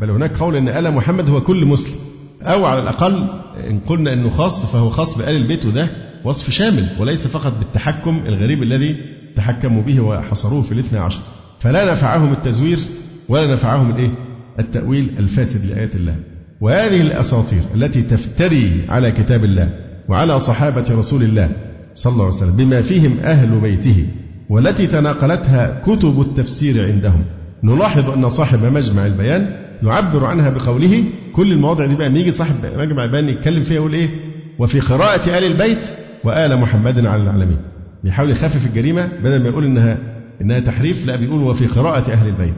بل هناك قول إن آل محمد هو كل مسلم أو على الأقل إن قلنا إنه خاص فهو خاص بآل البيت وده وصف شامل وليس فقط بالتحكم الغريب الذي تحكموا به وحصروه في الاثنى عشر فلا نفعهم التزوير ولا نفعهم الإيه؟ التأويل الفاسد لآيات الله وهذه الأساطير التي تفتري على كتاب الله وعلى صحابة رسول الله صلى الله عليه وسلم بما فيهم أهل بيته والتي تناقلتها كتب التفسير عندهم. نلاحظ أن صاحب مجمع البيان يعبر عنها بقوله كل المواضع دي بقى يجي صاحب مجمع البيان يتكلم فيها يقول إيه؟ وفي قراءة آل البيت وآل محمد على العالمين. بيحاول يخفف الجريمة بدل ما يقول إنها إنها تحريف لا بيقول وفي قراءة أهل البيت.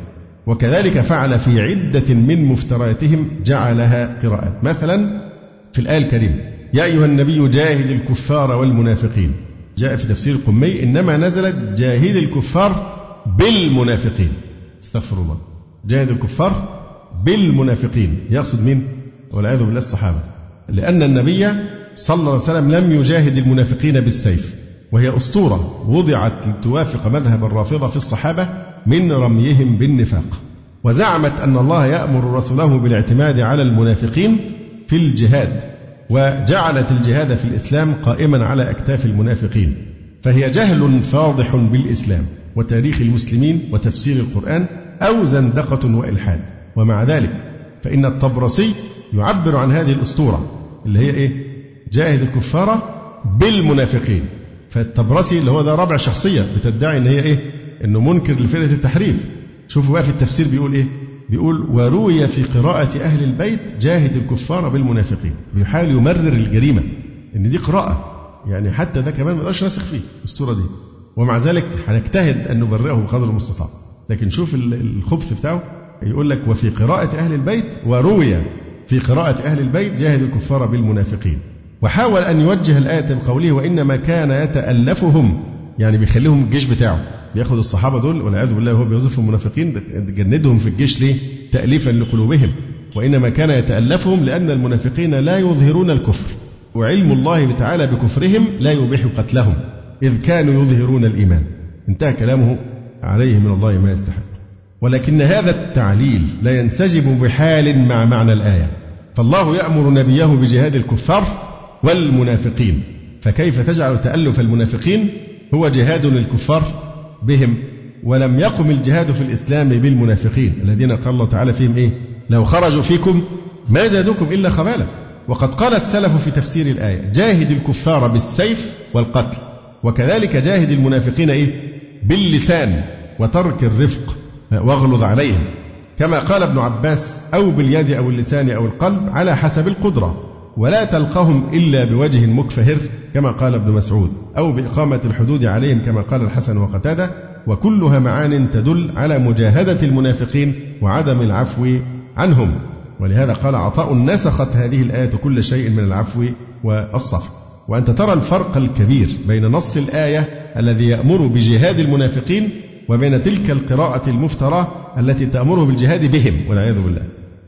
وكذلك فعل في عدة من مفترياتهم جعلها قراءات مثلا في الآية الكريمة يا أيها النبي جاهد الكفار والمنافقين. جاء في تفسير القمي إنما نزلت جاهد الكفار بالمنافقين. استغفر الله. جاهد الكفار بالمنافقين. يقصد مين؟ والعياذ بالله الصحابة. لأن النبي صلى الله عليه وسلم لم يجاهد المنافقين بالسيف. وهي أسطورة. وضعت لتوافق مذهب الرافضة في الصحابة من رميهم بالنفاق. وزعمت أن الله يأمر رسوله بالاعتماد على المنافقين في الجهاد. وجعلت الجهاد في الإسلام قائما على أكتاف المنافقين فهي جهل فاضح بالإسلام وتاريخ المسلمين وتفسير القرآن أو زندقة وإلحاد. ومع ذلك فإن الطبرسي يعبر عن هذه الأسطورة اللي هي إيه؟ جاهد الكفار بالمنافقين. فالطبرسي اللي هو ده رابع شخصية بتدعي إن هي إيه؟ إنه منكر لفرقة التحريف. شوفوا بقى في التفسير بيقول إيه؟ بيقول وروي في قراءة أهل البيت جاهد الكفار بالمنافقين. بيحاول يمرر الجريمة إن دي قراءة يعني حتى ده كمان ما نقدرش ناسخ فيه الأسطورة دي. ومع ذلك هنجتهد أن نبرئه بقدر المستطاع. لكن شوف الخبث بتاعه يقول لك وفي قراءة أهل البيت وروي في قراءة أهل البيت جاهد الكفار بالمنافقين. وحاول أن يوجه الآية بقوله وإنما كان يتألفهم. يعني بيخليهم الجيش بتاعه. بياخد الصحابة دول والعياذ بالله وهو بيوظف المنافقين جندهم في الجيش ليه؟ تأليفا لقلوبهم. وإنما كان يتألفهم لأن المنافقين لا يظهرون الكفر. وعلم الله تعالى بكفرهم لا يبيح قتلهم إذ كانوا يظهرون الإيمان. انتهى كلامه عليه من الله ما يستحق. ولكن هذا التعليل لا ينسجم بحال مع معنى الآية. فالله يأمر نبيه بجهاد الكفار والمنافقين. فكيف تجعل تألف المنافقين؟ هو جهاد للكفار بهم ولم يقم الجهاد في الإسلام بالمنافقين الذين قال الله تعالى فيهم إيه؟ لو خرجوا فيكم ما زادوكم إلا خبالا. وقد قال السلف في تفسير الآية جاهد الكفار بالسيف والقتل وكذلك جاهد المنافقين إيه؟ باللسان وترك الرفق واغلظ عليهم. كما قال ابن عباس أو باليد أو اللسان أو القلب على حسب القدرة. ولا تلقهم إلا بوجه مكفهر كما قال ابن مسعود أو بإقامة الحدود عليهم كما قال الحسن وقتادة وكلها معان تدل على مجاهدة المنافقين وعدم العفو عنهم. ولهذا قال عطاء نسخت هذه الآية كل شيء من العفو والصفح. وأنت ترى الفرق الكبير بين نص الآية الذي يأمر بجهاد المنافقين وبين تلك القراءة المفتراه التي تأمره بالجهاد بهم والعياذ بالله.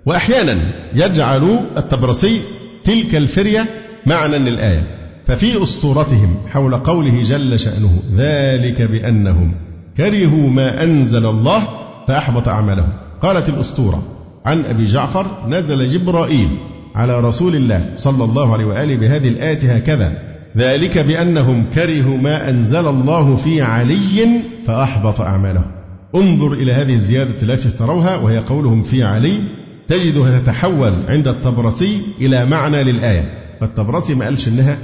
وأحيانا يجعل التبرسي تلك الفرية معنى للآية. ففي أسطورتهم حول قوله جل شأنه ذلك بأنهم كرهوا ما أنزل الله فأحبط أعمالهم. قالت الأسطورة عن أبي جعفر نزل جبرائيل على رسول الله صلى الله عليه وآله بهذه الآية هكذا ذلك بأنهم كرهوا ما أنزل الله في علي فأحبط أعمالهم. انظر إلى هذه الزيادة التي تروها وهي قولهم في علي تجدها تتحول عند الطبرسي إلى معنى للآية. فالطبرسي ما قالش إنها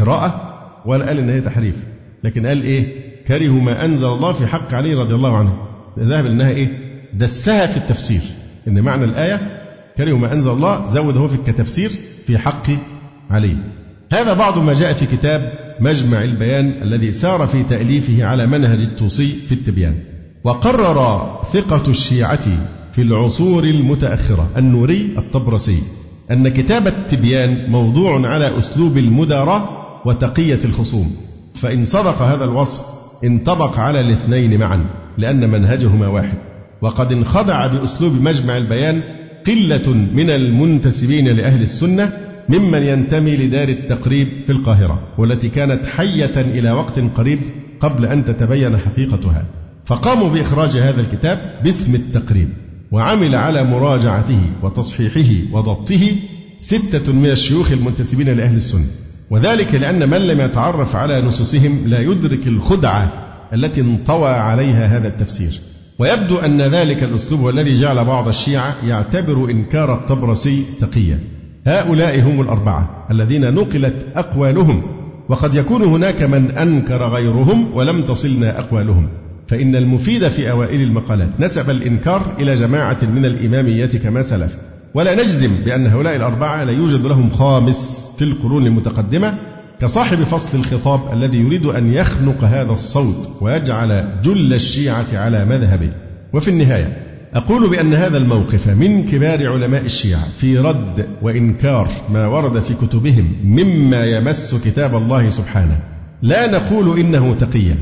قراءة ولا قال إنها تحريف. لكن قال إيه؟ كرهوا ما أنزل الله في حق علي رضي الله عنه. ذهب إنها إيه؟ دسها في التفسير. إن معنى الآية كرهوا ما أنزل الله زود هو في التفسير في حق علي. هذا بعض ما جاء في كتاب مجمع البيان الذي سار في تأليفه على منهج الطوسي في التبيان. وقرر ثقة الشيعة في العصور المتأخرة. النوري الطبرسي. أن كتاب التبيان موضوع على أسلوب المداراة وتقية الخصوم. فإن صدق هذا الوصف انطبق على الاثنين معا لأن منهجهما واحد. وقد انخدع بأسلوب مجمع البيان قلة من المنتسبين لأهل السنة ممن ينتمي لدار التقريب في القاهرة والتي كانت حية إلى وقت قريب قبل أن تتبين حقيقتها. فقاموا بإخراج هذا الكتاب باسم التقريب. وعمل على مراجعته وتصحيحه وضبطه ستة من الشيوخ المنتسبين لأهل السنة. وذلك لأن من لم يتعرف على نصوصهم لا يدرك الخدعة التي انطوى عليها هذا التفسير. ويبدو أن ذلك الأسلوب هو الذي جعل بعض الشيعة يعتبر إنكار الطبرسي تقيا. هؤلاء هم الأربعة الذين نقلت أقوالهم وقد يكون هناك من أنكر غيرهم ولم تصلنا أقوالهم. فإن المفيد في أوائل المقالات نسب الإنكار إلى جماعة من الإمامية كما سلف. ولا نجزم بأن هؤلاء الأربعة لا يوجد لهم خامس في القرون المتقدمة كصاحب فصل الخطاب الذي يريد أن يخنق هذا الصوت ويجعل جل الشيعة على مذهبه. وفي النهاية أقول بأن هذا الموقف من كبار علماء الشيعة في رد وإنكار ما ورد في كتبهم مما يمس كتاب الله سبحانه. لا نقول إنه تقيا.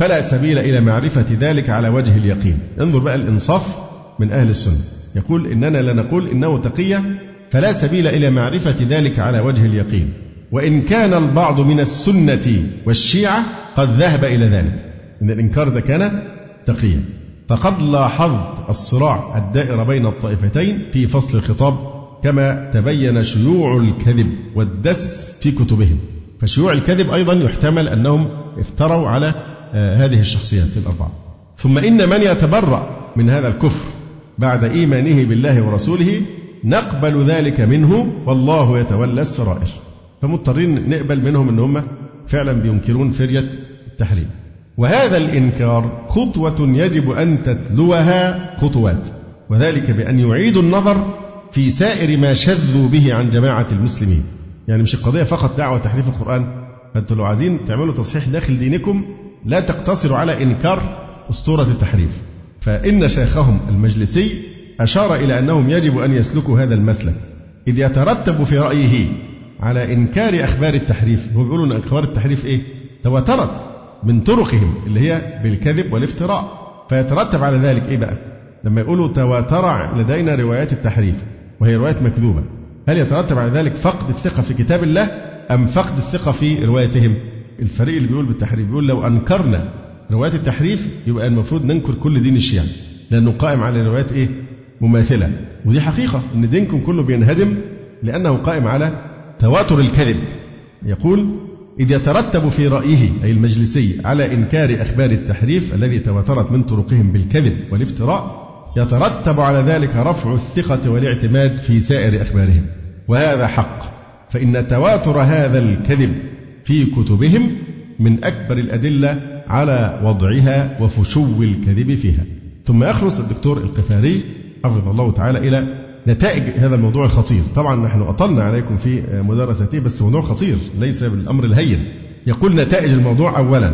فلا سبيل إلى معرفة ذلك على وجه اليقين. انظر بقى الإنصاف من أهل السنة. يقول إننا لا نقول إنه تقية فلا سبيل إلى معرفة ذلك على وجه اليقين. وإن كان البعض من السنة والشيعة قد ذهب إلى ذلك. إن الإنكار ده كان تقيا فقد لاحظت الصراع الدائر بين الطائفتين في فصل الخطاب كما تبين شيوع الكذب والدس في كتبهم. فشيوع الكذب أيضا يحتمل أنهم افتروا على هذه الشخصيات الأربعة. ثم إن من يتبرأ من هذا الكفر بعد إيمانه بالله ورسوله نقبل ذلك منه والله يتولى السرائر. فمضطرين نقبل منهم إن هم فعلا بينكرون فرية التحريم. وهذا الإنكار خطوة يجب أن تتلوها خطوات وذلك بأن يعيدوا النظر في سائر ما شذوا به عن جماعة المسلمين. يعني مش القضية فقط دعوة تحريف القرآن. فانتوا لو عايزين تعملوا تصحيح داخل دينكم لا تقتصروا على إنكار أسطورة التحريف. فإن شيخهم المجلسي أشار إلى أنهم يجب أن يسلكوا هذا المسلك. إذ يترتب في رأيه على إنكار أخبار التحريف هو أن أخبار التحريف إيه؟ تواترت من طرقهم اللي هي بالكذب والافتراء. فيترتب على ذلك إيه بقى؟ لما يقولوا تواتر لدينا روايات التحريف وهي روايات مكذوبة. هل يترتب على ذلك فقد الثقة في كتاب الله أم فقد الثقة في روايتهم؟ الفريق اللي بيقول بالتحريف بيقول لو أنكرنا روايات التحريف يبقى المفروض ننكر كل دين الشيعة لأنه قائم على روايات إيه؟ مماثلة. ودي حقيقة إن دينكم كله بينهدم لأنه قائم على تواتر الكذب. يقول إذ يترتب في رأيه أي المجلسي على إنكار أخبار التحريف الذي تواترت من طرقهم بالكذب والافتراء يترتب على ذلك رفع الثقة والاعتماد في سائر أخبارهم. وهذا حق فإن تواتر هذا الكذب في كتبهم من أكبر الأدلة على وضعها وفشو الكذب فيها. ثم يخلص الدكتور القفاري حفظه الله تعالى إلى نتائج هذا الموضوع الخطير. طبعا نحن أطلنا عليكم في مدرسته بس موضوع خطير ليس بالأمر الهين. يقول نتائج الموضوع أولا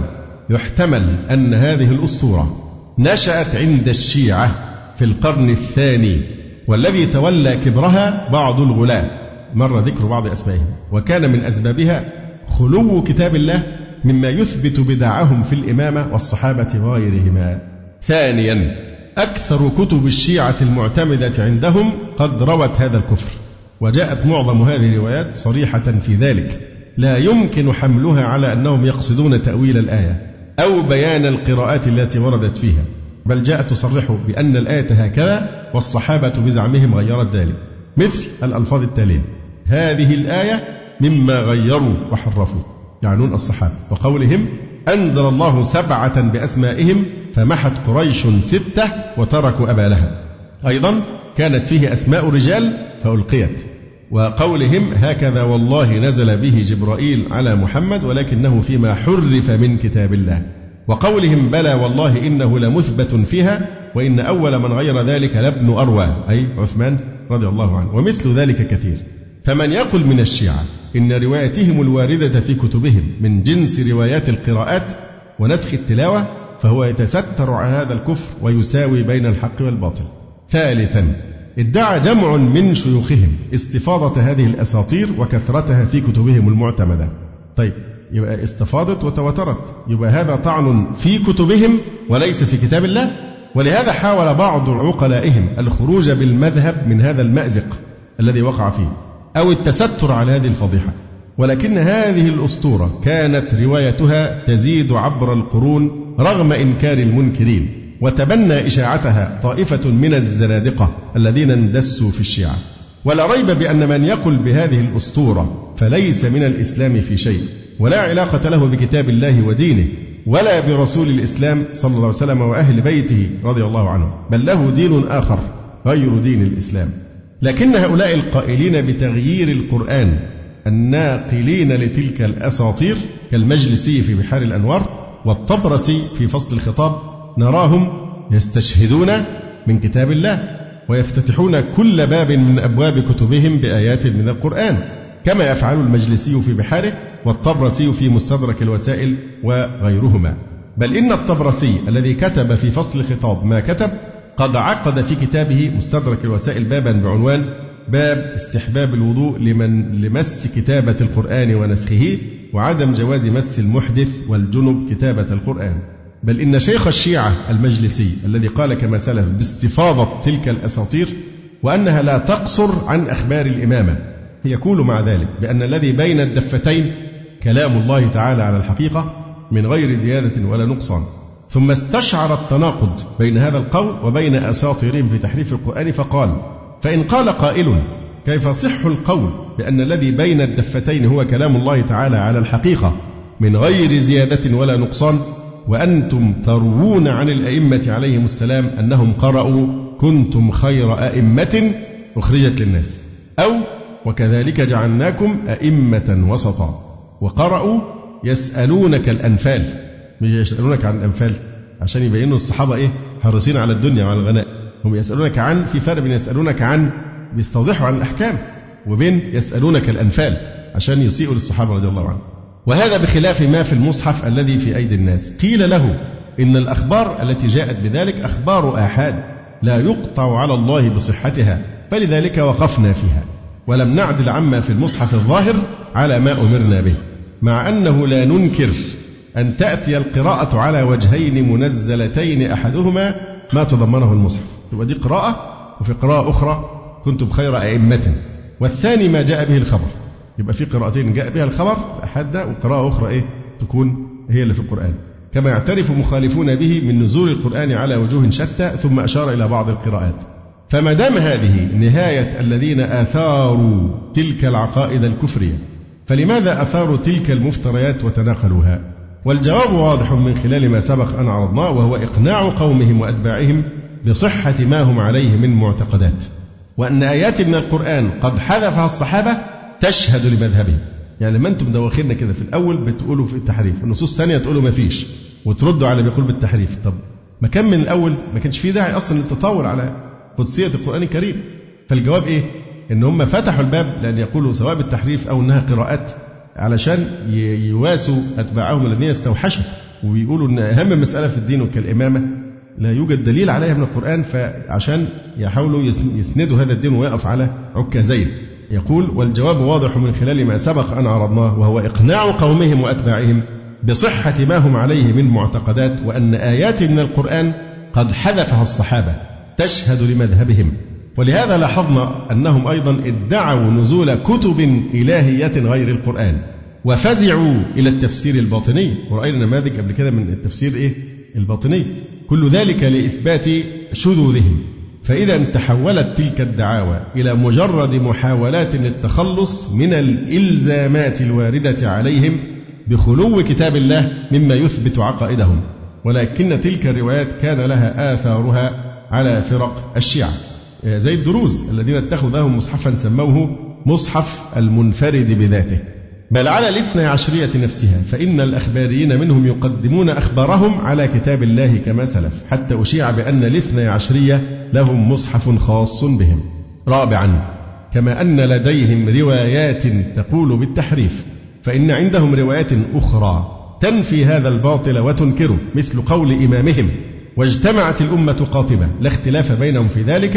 يحتمل أن هذه الأسطورة نشأت عند الشيعة في القرن الثاني والذي تولى كبرها بعض الغلاة. مر ذكر بعض أسمائهم وكان من أسبابها خلو كتاب الله مما يثبت بدعهم في الإمامة والصحابة وغيرهما. ثانيا أكثر كتب الشيعة المعتمدة عندهم قد روت هذا الكفر وجاءت معظم هذه الروايات صريحة في ذلك. لا يمكن حملها على أنهم يقصدون تأويل الآية أو بيان القراءات التي وردت فيها بل جاءت تصرح بأن الآية هكذا والصحابة بزعمهم غيرت ذلك. مثل الألفاظ التالية هذه الآية مما غيروا وحرفوا. يعنون الصحابة. وقولهم أنزل الله سبعة بأسمائهم فمحت قريش ستة وتركوا أبا لهب. أيضا كانت فيه أسماء رجال فألقيت. وقولهم هكذا والله نزل به جبرائيل على محمد ولكنه فيما حرف من كتاب الله. وقولهم بلى والله إنه لمثبت فيها وإن أول من غير ذلك لابن أروى. أي عثمان رضي الله عنه. ومثل ذلك كثير. فمن يقل من الشيعة إن روايتهم الواردة في كتبهم من جنس روايات القراءات ونسخ التلاوة فهو يتستر على هذا الكفر ويساوي بين الحق والباطل. ثالثا ادعى جمع من شيوخهم استفاضة هذه الأساطير وكثرتها في كتبهم المعتمدة. طيب يبقى استفاضت وتواترت يبقى هذا طعن في كتبهم وليس في كتاب الله ولهذا حاول بعض عقلائهم الخروج بالمذهب من هذا المأزق الذي وقع فيه أو التستر على هذه الفضيحة. ولكن هذه الأسطورة كانت روايتها تزيد عبر القرون رغم إنكار المنكرين وتبنى إشاعتها طائفة من الزنادقة الذين اندسوا في الشيعة. ولا ريب بأن من يقل بهذه الأسطورة فليس من الإسلام في شيء ولا علاقة له بكتاب الله ودينه ولا برسول الإسلام صلى الله عليه وسلم وأهل بيته رضي الله عنهم بل له دين آخر غير دين الإسلام. لكن هؤلاء القائلين بتغيير القرآن الناقلين لتلك الأساطير كالمجلسي في بحار الأنوار والطبرسي في فصل الخطاب نراهم يستشهدون من كتاب الله ويفتتحون كل باب من أبواب كتبهم بآيات من القرآن كما يفعل المجلسي في بحاره والطبرسي في مستدرك الوسائل وغيرهما. بل إن الطبرسي الذي كتب في فصل الخطاب ما كتب قد عقد في كتابه مستدرك الوسائل بابا بعنوان باب استحباب الوضوء لمن لمس كتابة القرآن ونسخه وعدم جواز مس المحدث والجنب كتابة القرآن. بل إن شيخ الشيعة المجلسي الذي قال كما سلف باستفاضة تلك الأساطير وأنها لا تقصر عن أخبار الإمامة يقول مع ذلك بأن الذي بين الدفتين كلام الله تعالى على الحقيقة من غير زيادة ولا نقصان. ثم استشعر التناقض بين هذا القول وبين أساطيرهم في تحريف القرآن فقال فإن قال قائل كيف صح القول بأن الذي بين الدفتين هو كلام الله تعالى على الحقيقة من غير زيادة ولا نقصان؟ وأنتم تروون عن الأئمة عليهم السلام أنهم قرأوا كنتم خير أئمة أخرجت للناس أو وكذلك جعلناكم أئمة وسطا وقرأوا يسألونك الأنفال مش يسألونك عن الأنفال عشان يبينوا الصحابة إيه؟ حريصين على الدنيا وعلى الغناء. هم يسألونك عن في فرق بين يسألونك عن بيستوضحوا عن الأحكام وبين يسألونك الأنفال عشان يسيئوا للصحابة رضي الله عنهم. وهذا بخلاف ما في المصحف الذي في أيدي الناس. قيل له إن الأخبار التي جاءت بذلك أخبار آحاد لا يقطع على الله بصحتها فلذلك وقفنا فيها. ولم نعدل عما في المصحف الظاهر على ما أمرنا به مع أنه لا ننكر أن تأتي القراءة على وجهين منزلتين أحدهما ما تضمنه المصحف. يبقى دي قراءة وفي قراءة أخرى كنتم خير أئمة. والثاني ما جاء به الخبر. يبقى في قراءتين جاء بها الخبر ده وقراءة أخرى إيه؟ تكون هي اللي في القرآن. كما يعترف مخالفون به من نزول القرآن على وجوه شتى ثم أشار إلى بعض القراءات. فما دام هذه نهاية الذين آثاروا تلك العقائد الكفرية فلماذا أثاروا تلك المفتريات وتناقلوها؟ والجواب واضح من خلال ما سبق أن عرضناه وهو إقناع قومهم وأتباعهم بصحة ما هم عليه من معتقدات وأن آيات من القرآن قد حذفها الصحابة تشهد لمذهبهم. يعني لما أنتم دواخلنا كده في الأول بتقولوا في التحريف النصوص ثانية تقولوا ما فيش وتردوا على بيقول بالتحريف طب ما كان من الأول ما كانش في داعي أصلا للتطاول على قدسية القرآن الكريم. فالجواب إيه؟ إن هم فتحوا الباب لأن يقولوا سواء بالتحريف أو إنها قراءات علشان يواسوا أتباعهم الذين استوحشوا. وبيقولوا إن أهم مسألة في الدين كالامامه لا يوجد دليل عليها من القرآن فعشان يحاولوا يسندوا هذا الدين ويقف على عكازين يقول والجواب واضح من خلال ما سبق أن عرضناه وهو إقناع قومهم وأتباعهم بصحة ما هم عليه من معتقدات وأن آيات من القرآن قد حذفها الصحابة تشهد لمذهبهم. ولهذا لاحظنا أنهم أيضا ادعوا نزول كتب إلهية غير القرآن وفزعوا إلى التفسير الباطني. ورأينا نماذج قبل كده من التفسير إيه؟ الباطني. كل ذلك لإثبات شذوذهم. فإذا تحولت تلك الدعاوى إلى مجرد محاولات للتخلص من الإلزامات الواردة عليهم بخلو كتاب الله مما يثبت عقائدهم. ولكن تلك الروايات كان لها آثارها على فرق الشيعة. زي الدروز الذين اتخذوا لهم مصحفا سموه مصحف المنفرد بذاته. بل على الاثنى عشرية نفسها فإن الأخباريين منهم يقدمون أخبارهم على كتاب الله كما سلف حتى أشيع بأن الاثنى عشرية لهم مصحف خاص بهم. رابعا كما أن لديهم روايات تقول بالتحريف فإن عندهم روايات أخرى تنفي هذا الباطل وتنكره مثل قول إمامهم. واجتمعت الأمة قاطبة لا اختلاف بينهم في ذلك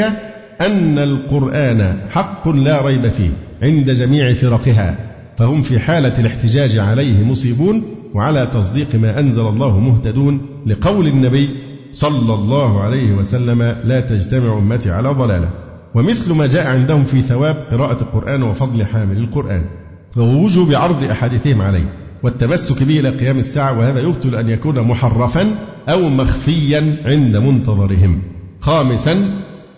أن القرآن حق لا ريب فيه عند جميع فرقها فهم في حالة الاحتجاج عليه مصيبون وعلى تصديق ما أنزل الله مهتدون لقول النبي صلى الله عليه وسلم لا تجتمع أمتي على ضلالة. ومثل ما جاء عندهم في ثواب قراءة القرآن وفضل حامل القرآن ووجوب عرض أحاديثهم عليه. والتمسك به إلى قيام الساعة وهذا يبطل أن يكون محرفا أو مخفيا عند منتظرهم. خامسا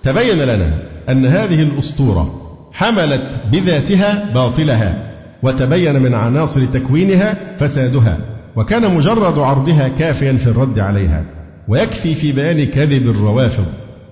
تبين لنا أن هذه الأسطورة حملت بذاتها باطلها وتبين من عناصر تكوينها فسادها وكان مجرد عرضها كافيا في الرد عليها. ويكفي في بيان كذب الروافض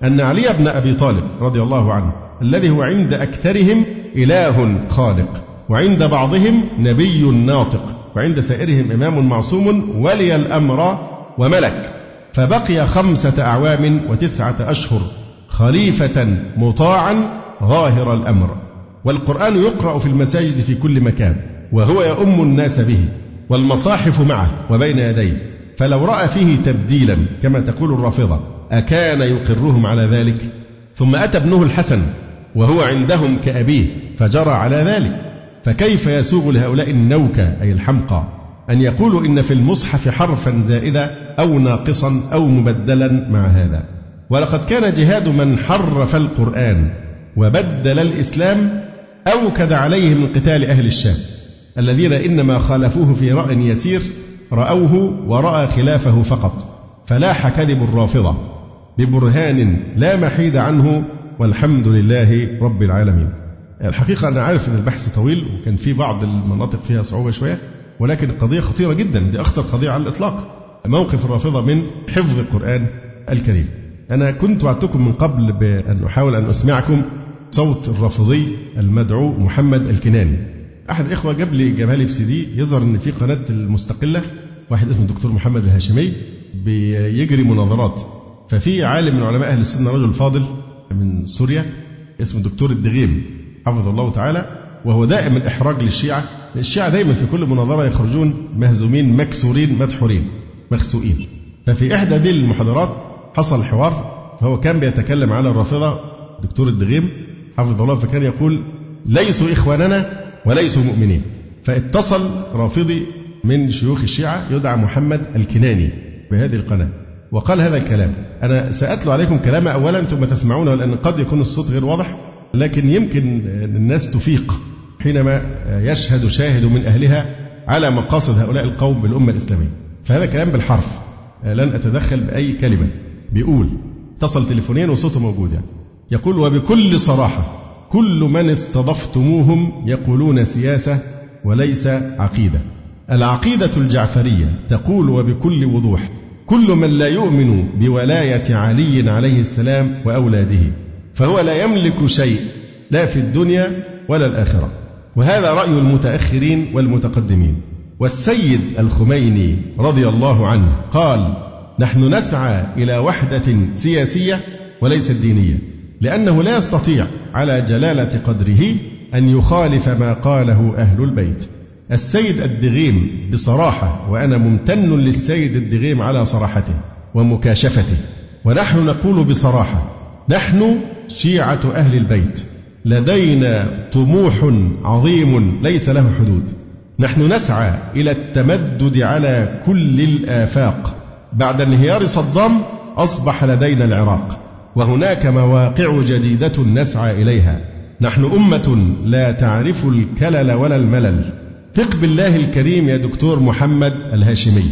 أن علي بن أبي طالب رضي الله عنه الذي هو عند أكثرهم إله خالق وعند بعضهم نبي ناطق. وعند سائرهم إمام معصوم ولي الأمر وملك. فبقي خمسة أعوام وتسعة أشهر خليفة مطاعا ظاهر الأمر. والقرآن يقرأ في المساجد في كل مكان وهو يؤم الناس به والمصاحف معه وبين يديه. فلو رأى فيه تبديلا كما تقول الرافضة أكان يقرهم على ذلك. ثم أتى ابنه الحسن وهو عندهم كأبيه فجرى على ذلك. فكيف يسوغ لهؤلاء النوكة أي الحمقى أن يقولوا إن في المصحف حرفا زائدا أو ناقصا أو مبدلا مع هذا؟ ولقد كان جهاد من حرف القرآن وبدل الإسلام أوكد عليه من قتال أهل الشام. الذين إنما خالفوه في رأي يسير رأوه ورأى خلافه فقط. فلاح كذب الرافضة ببرهان لا محيد عنه والحمد لله رب العالمين. الحقيقة أنا عارف أن البحث طويل وكان في بعض المناطق فيها صعوبة شوية ولكن القضية خطيرة جدا دي أخطر قضية على الإطلاق موقف الرافضة من حفظ القرآن الكريم. أنا كنت وعدتكم من قبل بأن أحاول أن أسمعكم صوت الرافضي المدعو محمد الكناني. أحد الإخوة جاب لي جابها لي في سي دي يظهر إن في قناة المستقلة واحد اسمه الدكتور محمد الهاشمي بيجري مناظرات. ففي عالم من علماء أهل السنة رجل فاضل من سوريا اسمه الدكتور الدغيم. حفظه الله تعالى وهو دائم الإحراج للشيعة. الشيعة دائما في كل مناظرة يخرجون مهزومين مكسورين مدحورين مخسوئين. ففي إحدى هذه المحاضرات حصل حوار فهو كان بيتكلم على الرافضة دكتور الدغيم حفظه الله فكان يقول ليسوا إخواننا وليسوا مؤمنين. فاتصل رافضي من شيوخ الشيعة يدعى محمد الكناني بهذه القناة وقال هذا الكلام. أنا سأتلو عليكم كلامه أولا ثم تسمعونه لأن قد يكون الصوت غير واضح. لكن يمكن الناس تفيق حينما يشهد شاهد من أهلها على مقاصد هؤلاء القوم بالأمة الإسلامية. فهذا كلام بالحرف. لن أتدخل بأي كلمة. بيقول اتصل تليفونيا وصوته موجود يعني. يقول وبكل صراحة كل من استضفتموهم يقولون سياسة وليس عقيدة. العقيدة الجعفرية تقول وبكل وضوح كل من لا يؤمن بولاية علي عليه السلام وأولاده. فهو لا يملك شيء لا في الدنيا ولا الآخرة. وهذا رأي المتأخرين والمتقدمين. والسيد الخميني رضي الله عنه قال نحن نسعى إلى وحدة سياسية وليست دينية لأنه لا يستطيع على جلالة قدره أن يخالف ما قاله أهل البيت. السيد الدغيم بصراحة وأنا ممتن للسيد الدغيم على صراحته ومكاشفته ونحن نقول بصراحة نحن شيعة أهل البيت. لدينا طموح عظيم ليس له حدود. نحن نسعى إلى التمدد على كل الآفاق. بعد انهيار صدام أصبح لدينا العراق. وهناك مواقع جديدة نسعى إليها. نحن أمة لا تعرف الكلل ولا الملل. ثق بالله الكريم يا دكتور محمد الهاشمي.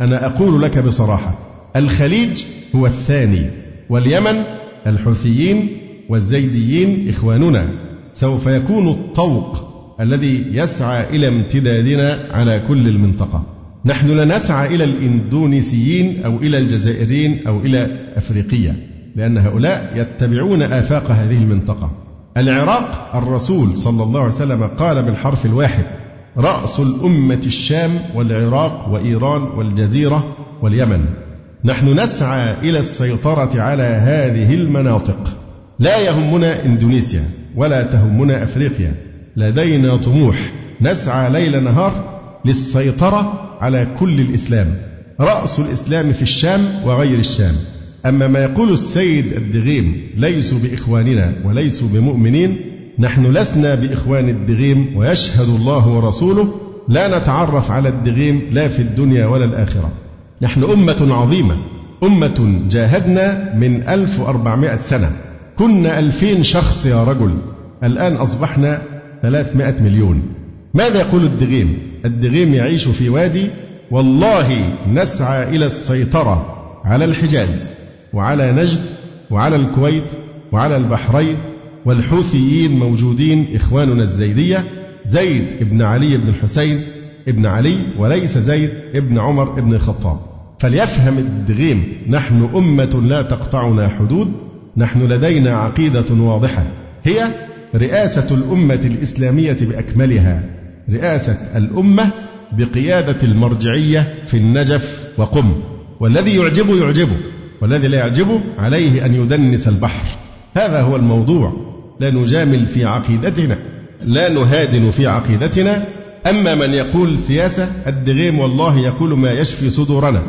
أنا أقول لك بصراحة الخليج هو الثاني واليمن الحوثيين والزيديين إخواننا سوف يكون الطوق الذي يسعى إلى امتدادنا على كل المنطقة. نحن لا نسعى إلى الإندونيسيين أو إلى الجزائريين أو إلى أفريقيا لأن هؤلاء يتبعون آفاق هذه المنطقة. العراق الرسول صلى الله عليه وسلم قال بالحرف الواحد رأس الأمة الشام والعراق وإيران والجزيرة واليمن. نحن نسعى إلى السيطرة على هذه المناطق. لا يهمنا إندونيسيا ولا تهمنا أفريقيا. لدينا طموح. نسعى ليل نهار للسيطرة على كل الإسلام. رأس الإسلام في الشام وغير الشام. أما ما يقول السيد الدغيم ليسوا بإخواننا وليسوا بمؤمنين نحن لسنا بإخوان الدغيم ويشهد الله ورسوله لا نتعرف على الدغيم لا في الدنيا ولا الآخرة. نحن أمة عظيمة. أمة جاهدنا من 1400 سنة. كنا ألفين شخص يا رجل. الآن أصبحنا 300 مليون. ماذا يقول الدغيم؟ الدغيم يعيش في وادي والله نسعى إلى السيطرة على الحجاز وعلى نجد وعلى الكويت وعلى البحرين والحوثيين موجودين إخواننا الزيدية زيد بن علي بن الحسين ابن علي وليس زيد ابن عمر بن الخطاب. فليفهم الدغيم نحن أمة لا تقطعنا حدود. نحن لدينا عقيدة واضحة. هي رئاسة الأمة الإسلامية بأكملها. رئاسة الأمة بقيادة المرجعية في النجف وقم. والذي يعجبه يعجبه والذي لا يعجبه عليه أن يدنس البحر. هذا هو الموضوع. لا نجامل في عقيدتنا. لا نهادن في عقيدتنا. أما من يقول سياسة الدغيم والله يقول ما يشفي صدورنا.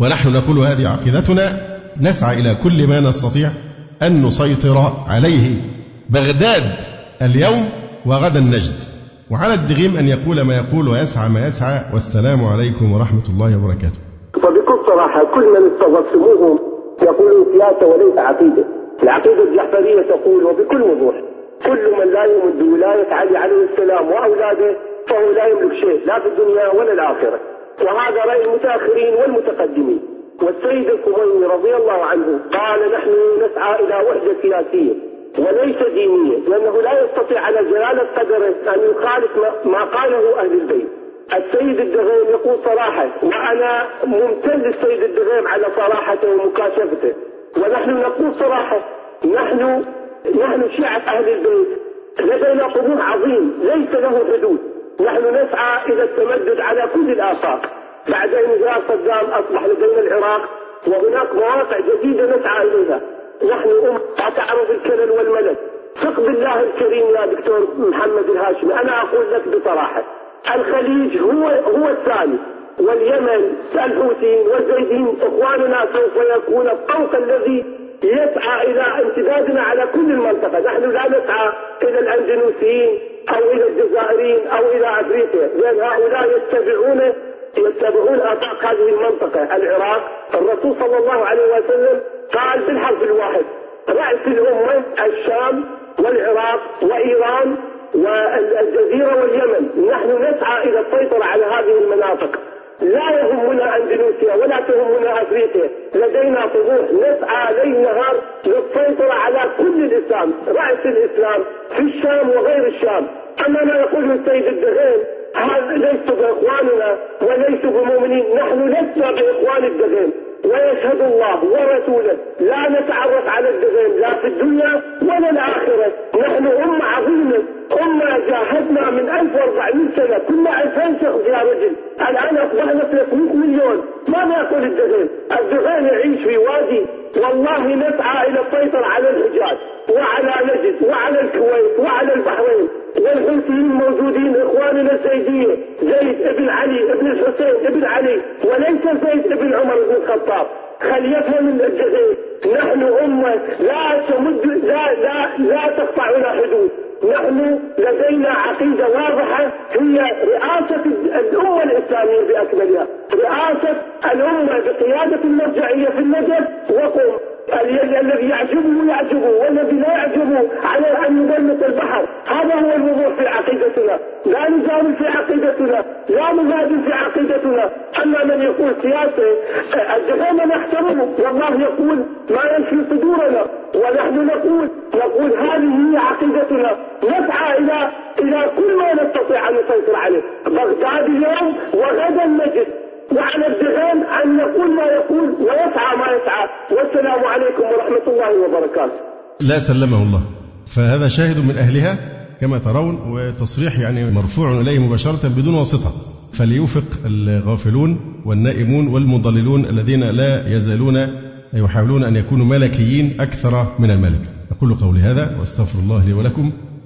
ونحن نقول هذه عقيدتنا نسعى إلى كل ما نستطيع أن نسيطر عليه. بغداد اليوم وغدا نجد وعلى الدغيم أن يقول ما يقول ويسعى ما يسعى. والسلام عليكم ورحمة الله وبركاته. فبكل صراحة كل من استضفتموهم يقولون سياسة وليس عقيدة. العقيدة الجعفرية تقول وبكل وضوح كل من لا يمد ولاية علي عليه السلام وأولاده فهو لا يملك شيء لا في الدنيا ولا الآخرة. وهذا رأي المتأخرين والمتقدمين. والسيد الخميني رضي الله عنه قال نحن نسعى إلى وحدة سياسية وليس دينية لأنه لا يستطيع على جلالة قدره أن يخالف ما قاله أهل البيت. السيد الدغيم يقول صراحة وأنا ممتن للسيد الدغيم على صراحته ومكاشفته. ونحن نقول صراحة نحن نحن شيعة أهل البيت لدينا طموح عظيم ليس له حدود. نحن نسعى إلى التمدد على كل الآفاق. بعد انهيار صدام أصبح لدينا العراق وهناك مواقع جديدة نسعى إليها. نحن أمة تعرض الكلل والملل. ثق بالله الكريم يا دكتور محمد الهاشمي. أنا أقول لك بصراحة الخليج هو هو الثاني. واليمن الحوثيين والزيدين إخواننا سوف يكون الطوق الذي يسعى إلى امتدادنا على كل المنطقة، نحن لا نسعى إلى الاندونيسيين أو إلى الجزائريين أو إلى أفريقيا، لأن هؤلاء يتبعون يتبعون آفاق هذه المنطقة، العراق، الرسول صلى الله عليه وسلم قال بالحرف الواحد رأس الأمة الشام والعراق وإيران والجزيرة واليمن. نحن نسعى إلى السيطرة على هذه المناطق. لا يهمنا أندونيسيا ولا تهمنا أفريقيا. لدينا طموح نسعى ليل نهار للسيطرة على كل الإسلام رأس الإسلام في الشام وغير الشام. أما ما يقول السيد الدغيل هذا ليسوا بإخواننا وليسوا بمؤمنين نحن لسنا بإخوان الدغين ويشهد الله ورسوله لا نتعرف على الدغين لا في الدنيا ولا الآخرة. نحن أمة أمة جاهدنا من 1400 سنة. كنا 2000 شخص يا رجل الآن أصبحنا 300 مليون. ماذا يقول الدغين الدغين يعيش في وادي والله نسعى إلى السيطرة على الحجاز وعلى نجد وعلى الكويت وعلى البحرين. والحوثيين موجودين إخواننا الزيديه زيد ابن علي ابن الحسين ابن علي. وليس زيد ابن عمر بن الخطاب. خليتها من الجزائر نحن أمة لا تمد لا لا لا تقطع لنا حدود. نحن لدينا عقيدة واضحة هي رئاسة الأمة الإسلامية بأكملها. رئاسة الأمة بقيادة المرجعية في النجف. وقم. الذي يعجبه يعجبه والذي لا يعجبه على أن يبلط البحر. هذا هو الوضوح في عقيدتنا. لا نجامل في عقيدتنا لا نجادل في عقيدتنا. أما من يقول سياسة الجهنم نحترمه والله يقول ما ينفي صدورنا. ونحن نقول نقول هذه هي عقيدتنا. نسعى إلى إلى كل ما نستطيع أن نسيطر عليه. بغداد اليوم وغدا نجد وعلى الدهان أن يقول ما يقول ويسعى ما يسعى. والسلام عليكم ورحمة الله وبركاته. لا سلمه الله. فهذا شاهد من أهلها كما ترون وتصريح يعني مرفوع إليه مباشرة بدون واسطة. فليوفق الغافلون والنائمون والمضللون الذين لا يزالون يحاولون أن يكونوا ملكيين أكثر من الملك. أقول قولي هذا وأستغفر الله لي ولكم.